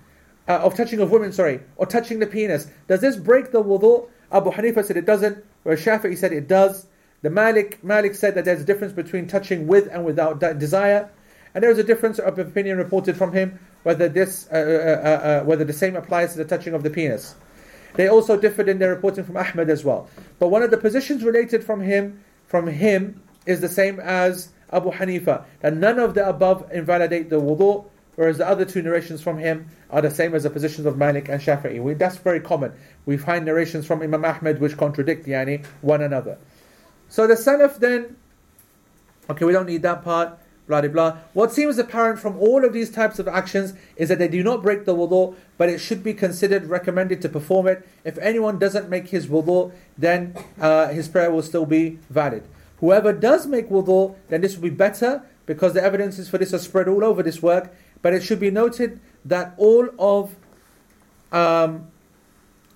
uh, of touching of women, sorry, or touching the penis. Does this break the wudu? Abu Hanifa said it doesn't, whereas Shafi'i said it does. The Malik, Malik said that there's a difference between touching with and without de- desire, and there is a difference of opinion reported from him whether this, uh, uh, uh, uh, whether the same applies to the touching of the penis. They also differed in their reporting from Ahmad as well. But one of the positions related from him, from him, is the same as Abu Hanifa, that none of the above invalidate the wudu, whereas the other two narrations from him are the same as the positions of Malik and Shafi'i. We, that's very common. We find narrations from Imam Ahmad which contradict yani, one another. So the Salaf then, okay, we don't need that part, blah blah blah. What seems apparent from all of these types of actions is that they do not break the wudu, but it should be considered recommended to perform it. If anyone doesn't make his wudu, then uh, his prayer will still be valid. Whoever does make wudu, then this will be better because the evidences for this are spread all over this work. But it should be noted that all of um,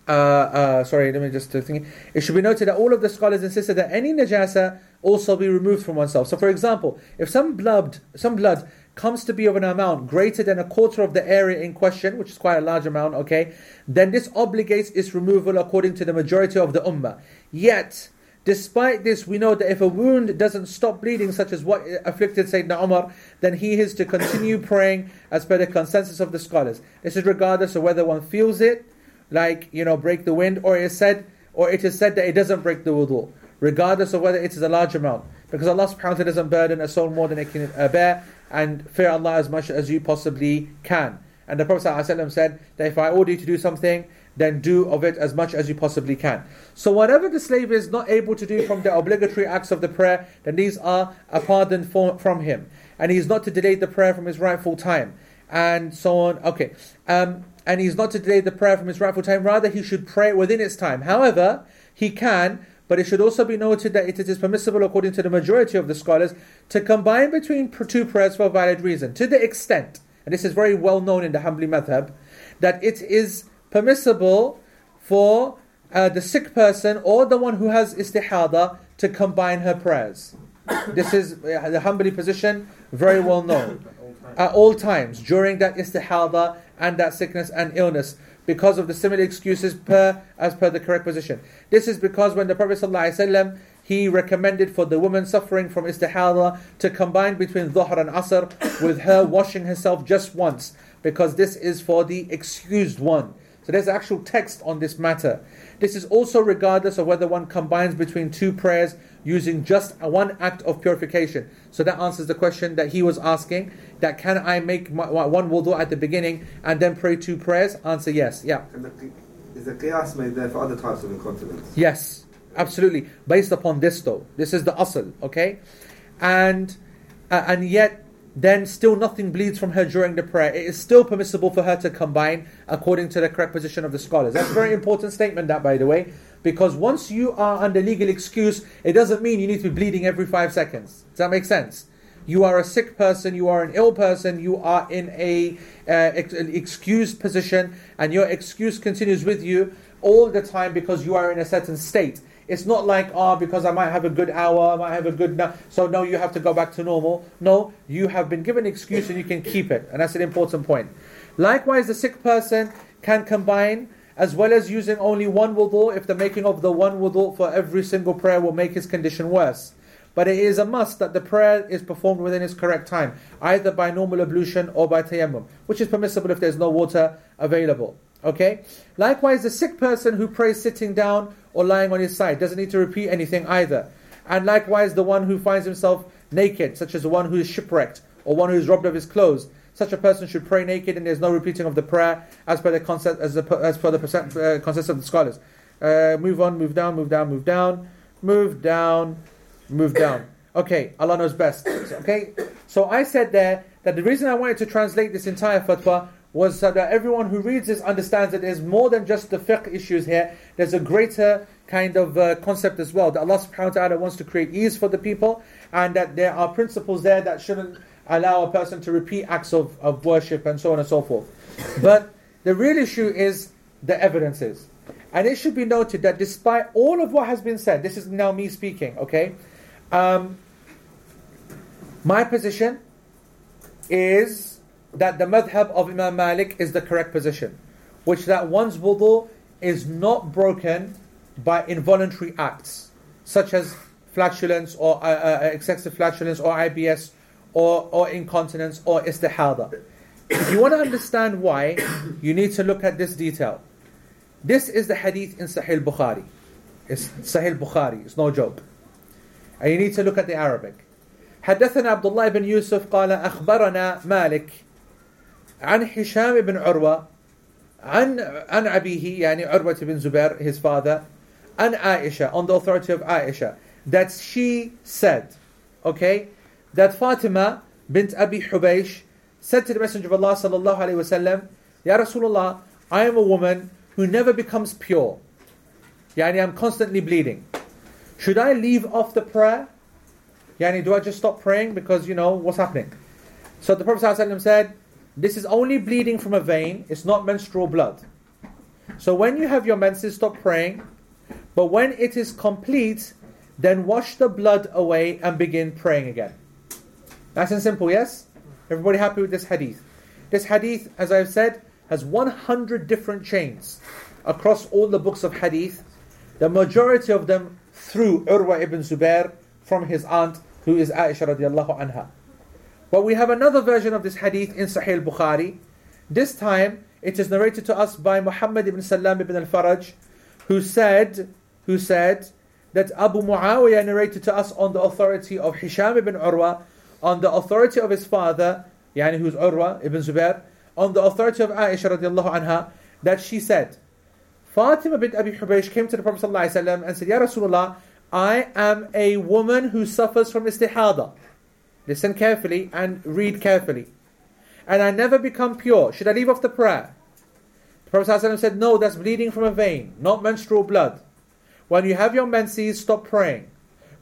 uh, uh, sorry, let me just think. It should be noted that all of the scholars insisted that any najasa also be removed from oneself. So, for example, if some blood, some blood comes to be of an amount greater than a quarter of the area in question, which is quite a large amount, okay, then this obligates its removal according to the majority of the ummah. Yet, despite this, we know that if a wound doesn't stop bleeding, such as what afflicted Sayyidina Umar, then he is to continue praying as per the consensus of the scholars. This is regardless of whether one feels it like you know break the wind or it is said or it is said that it doesn't break the wudu regardless of whether it is a large amount because Allah subhanahu wa ta'ala doesn't burden a soul more than it can uh, bear and fear Allah as much as you possibly can and the Prophet ﷺ said that if I order you to do something then do of it as much as you possibly can. So whatever the slave is not able to do from the obligatory acts of the prayer then these are a pardon for, from him. And he is not to delay the prayer from his rightful time. And so on. Okay. Um, and he's not to delay the prayer from his rightful time, rather, he should pray within its time. However, he can, but it should also be noted that it is permissible, according to the majority of the scholars, to combine between two prayers for a valid reason, to the extent, and this is very well known in the Hanbali madhab, that it is permissible for uh, the sick person or the one who has istihada to combine her prayers. this is uh, the Hanbali position, very well known. At all times, during that istihada and that sickness and illness. because of the similar excuses per as per the correct position. This is because when the Prophet ﷺ, he recommended for the woman suffering from istihada to combine between dhuhr and asr with her washing herself just once because this is for the excused one. So there's actual text on this matter. This is also regardless of whether one combines between two prayers using just one act of purification. So that answers the question that he was asking. That can I make my, one wudu at the beginning and then pray two prayers? Answer yes. Yeah. The, is the qiyas made there for other types of incontinence? Yes, absolutely. Based upon this though, this is the asl, okay, and uh, and yet then still nothing bleeds from her during the prayer. It is still permissible for her to combine according to the correct position of the scholars. That's a very important statement, that by the way, because once you are under legal excuse, it doesn't mean you need to be bleeding every five seconds. Does that make sense? You are a sick person, you are an ill person, you are in a uh, ex- excused position, and your excuse continues with you all the time because you are in a certain state. It's not like, oh, because I might have a good hour, I might have a good, no, so no, you have to go back to normal. No, you have been given an excuse and you can keep it. And that's an important point. Likewise, the sick person can combine as well as using only one wudu if the making of the one wudu for every single prayer will make his condition worse. But it is a must that the prayer is performed within its correct time, either by normal ablution or by tayammum, which is permissible if there's no water available. Okay? Likewise, the sick person who prays sitting down or lying on his side doesn't need to repeat anything either. And likewise, the one who finds himself naked, such as the one who is shipwrecked or one who is robbed of his clothes, such a person should pray naked and there's no repeating of the prayer as per the concept as, the, as per the percent, uh, consensus of the scholars. Uh, move on, move down, move down, move down, move down, move down. Okay, Allah knows best. Okay, so I said there that the reason I wanted to translate this entire fatwa was so that everyone who reads this understands that there's more than just the fiqh issues here. There's a greater kind of uh, concept as well that Allah subhanahu wa ta'ala wants to create ease for the people and that there are principles there that shouldn't allow a person to repeat acts of, of worship and so on and so forth. But the real issue is the evidences. And it should be noted that despite all of what has been said, this is now me speaking, okay? Um, my position is that the madhab of Imam Malik is the correct position, which that one's wudu is not broken by involuntary acts, such as flatulence or uh, uh, excessive flatulence or IBS or, or incontinence or istihada. If you want to understand why, you need to look at this detail. This is the hadith in Sahih Bukhari. It's Sahih Bukhari, it's no joke. And you need to look at the Arabic. حدثنا عبد الله بن يوسف قال أخبرنا مالك عن هشام بن عروة عن عن أبيه يعني عروة بن زبير his father عن Aisha on the authority of Aisha that she said okay that Fatima bint Abi Hubaysh said to the Messenger of Allah sallallahu alaihi wasallam Ya Rasulullah I am a woman who never becomes pure يعني I'm constantly bleeding should I leave off the prayer Yani, do I just stop praying because, you know, what's happening? So the Prophet ﷺ said, this is only bleeding from a vein, it's not menstrual blood. So when you have your menses, stop praying. But when it is complete, then wash the blood away and begin praying again. Nice and simple, yes? Everybody happy with this hadith? This hadith, as I've said, has 100 different chains across all the books of hadith. The majority of them through Urwa ibn Zubair from his aunt, who is Aisha radiallahu anha. But we have another version of this hadith in Sahih Bukhari. This time, it is narrated to us by Muhammad ibn Salam ibn al-Faraj, who said, who said that Abu Muawiyah narrated to us on the authority of Hisham ibn Urwa, on the authority of his father, yani who's Urwa ibn Zubair, on the authority of Aisha radiallahu anha, that she said, Fatima bint Abi Hubaysh came to the Prophet ﷺ and said, Ya Rasulullah, I am a woman who suffers from istihada. Listen carefully and read carefully. And I never become pure. Should I leave off the prayer? The Prophet ﷺ said, No, that's bleeding from a vein, not menstrual blood. When you have your menses, stop praying.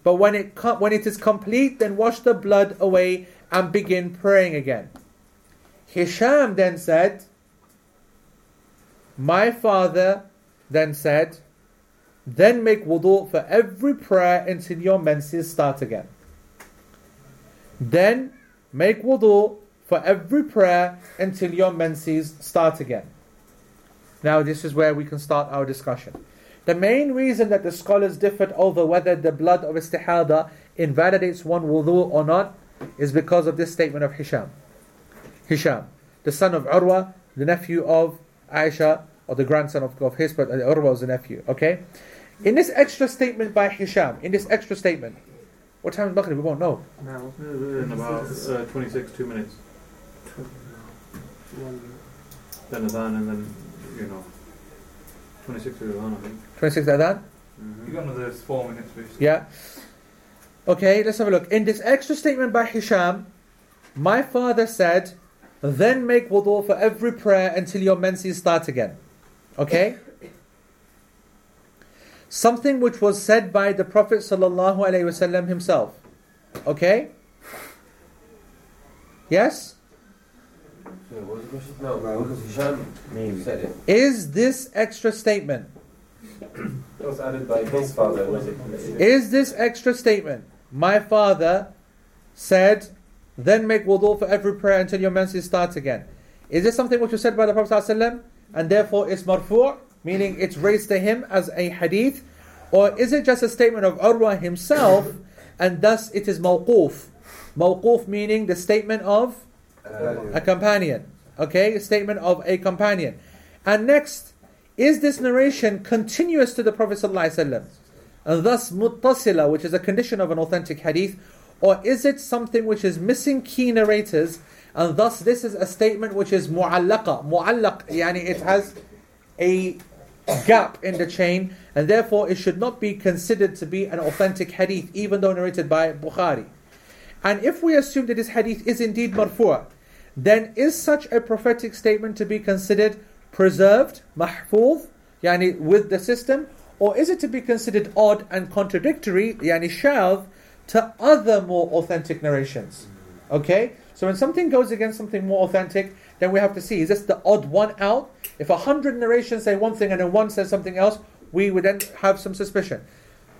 But when it, com- when it is complete, then wash the blood away and begin praying again. Hisham then said, My father then said, then make wudu for every prayer until your menses start again. Then make wudu for every prayer until your menses start again. Now, this is where we can start our discussion. The main reason that the scholars differed over whether the blood of istihada invalidates one wudu or not is because of this statement of Hisham. Hisham, the son of Urwa, the nephew of Aisha, or the grandson of, of his, but Urwa was the nephew. Okay? In this extra statement by Hisham, in this extra statement, what time is Maghrib? We won't know. No, in about uh, 26, two minutes. Then Adhan and then, you know, 26 to Adhan, I think. 26 Adhan? You got another four minutes, basically. Yeah. Okay, let's have a look. In this extra statement by Hisham, my father said, then make wudu for every prayer until your menses start again. Okay? Something which was said by the Prophet ﷺ himself. Okay? Yes? So what was the question? No, because Hisham said it. Is this extra statement? Was added by his father, was it? Is this extra statement? My father said, then make wudu for every prayer until your menses starts again. Is this something which was said by the Prophet ﷺ and therefore it's marfu', meaning it's raised to him as a hadith? Or is it just a statement of Urwa himself and thus it is mawquf? Mawquf meaning the statement of a companion. Okay, a statement of a companion. And next, is this narration continuous to the Prophet ﷺ? And thus muttasila, which is a condition of an authentic hadith, or is it something which is missing key narrators, and thus this is a statement which is mu'allaqa. Mu'allaq, yani it has a gap in the chain, and therefore it should not be considered to be an authentic hadith, even though narrated by Bukhari. And if we assume that this hadith is indeed marfu', then is such a prophetic statement to be considered preserved, mahfuz, yani with the system, or is it to be considered odd and contradictory, yani shadh, to other more authentic narrations? Okay? So when something goes against something more authentic, then we have to see, is this the odd one out? If a hundred narrations say one thing and then one says something else, we would then have some suspicion.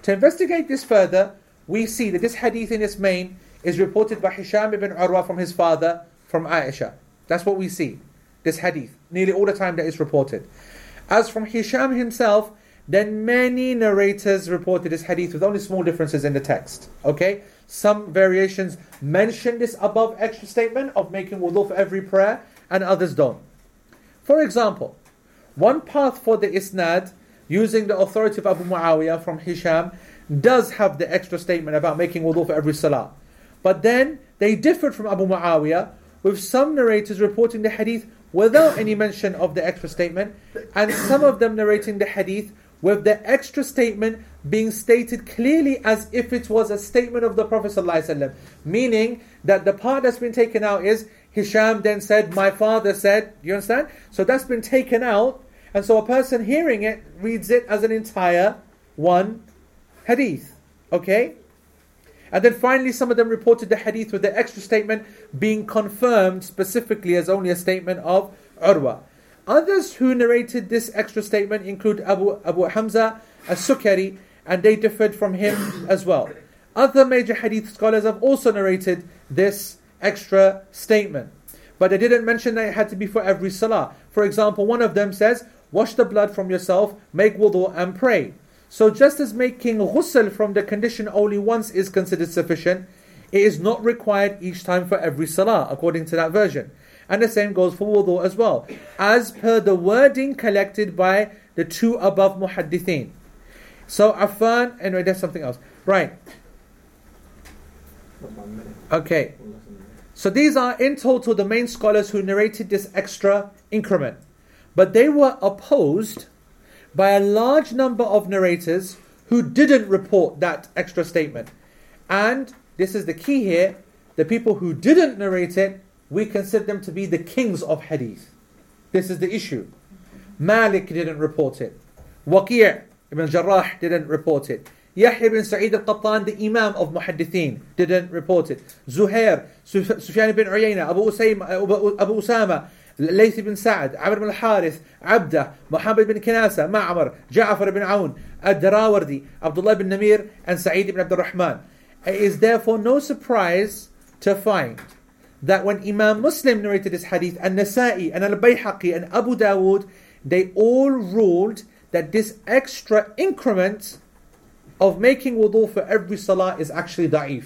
To investigate this further, we see that this hadith in its main is reported by Hisham ibn Urwa from his father, from Aisha. That's what we see, this hadith, nearly all the time that is reported. As from Hisham himself, then many narrators reported this hadith with only small differences in the text. Okay? Some variations mention this above extra statement of making wudu for every prayer, and others don't. For example, one path for the isnad, using the authority of Abu Muawiyah from Hisham, does have the extra statement about making wudu for every salah. But then they differed from Abu Muawiyah, with some narrators reporting the hadith without any mention of the extra statement, and some of them narrating the hadith with the extra statement being stated clearly as if it was a statement of the Prophet ﷺ. Meaning that the part that's been taken out is Hisham then said, My father said, you understand? So that's been taken out, and so a person hearing it reads it as an entire one hadith. Okay? And then finally, some of them reported the hadith with the extra statement being confirmed specifically as only a statement of Urwa. Others who narrated this extra statement include Abu, Abu Hamza as-Sukari, and they differed from him as well. Other major hadith scholars have also narrated this extra statement. But they didn't mention that it had to be for every salah. For example, one of them says, Wash the blood from yourself, make wudu, and pray. So just as making ghusl from the condition only once is considered sufficient, it is not required each time for every salah, according to that version. And the same goes for wudu as well, as per the wording collected by the two above muhaddithin. So Affan, anyway, there's something else. Right. Okay. So these are in total the main scholars who narrated this extra increment. But they were opposed by a large number of narrators who didn't report that extra statement. And this is the key here the people who didn't narrate it, we consider them to be the kings of hadith. This is the issue. Malik didn't report it. Waqi' ibn Jarrah didn't report it. Yahya ibn Sa'id al-Qattan, the Imam of Muhaddithin, didn't report it. Zuhair, Sufyan ibn Uyayna, Abu, Usayma, Abu Usama, Layth ibn Sa'ad, Amr ibn al-Harith, Abda, Muhammad ibn Kinasa, Ma'amar, Ja'far ibn Aoun, Ad-Darawardi, Abdullah ibn Namir, and Sa'id ibn Abdul Rahman. It is therefore no surprise to find that when Imam Muslim narrated this hadith, and Nasa'i, and Al-Bayhaqi, and Abu Dawood, they all ruled that this extra increment of making wudu for every salah is actually da'if.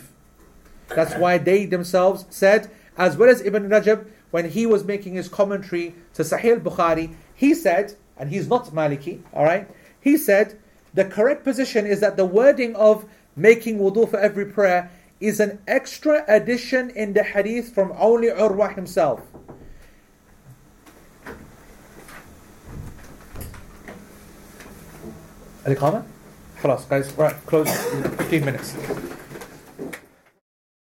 That's why they themselves said, as well as Ibn Rajab, when he was making his commentary to Sahih Bukhari, he said, and he's not Maliki, alright, he said, the correct position is that the wording of making wudu for every prayer is an extra addition in the hadith from only Urwa himself. Any comment? خلاص guys, right, close 15 minutes.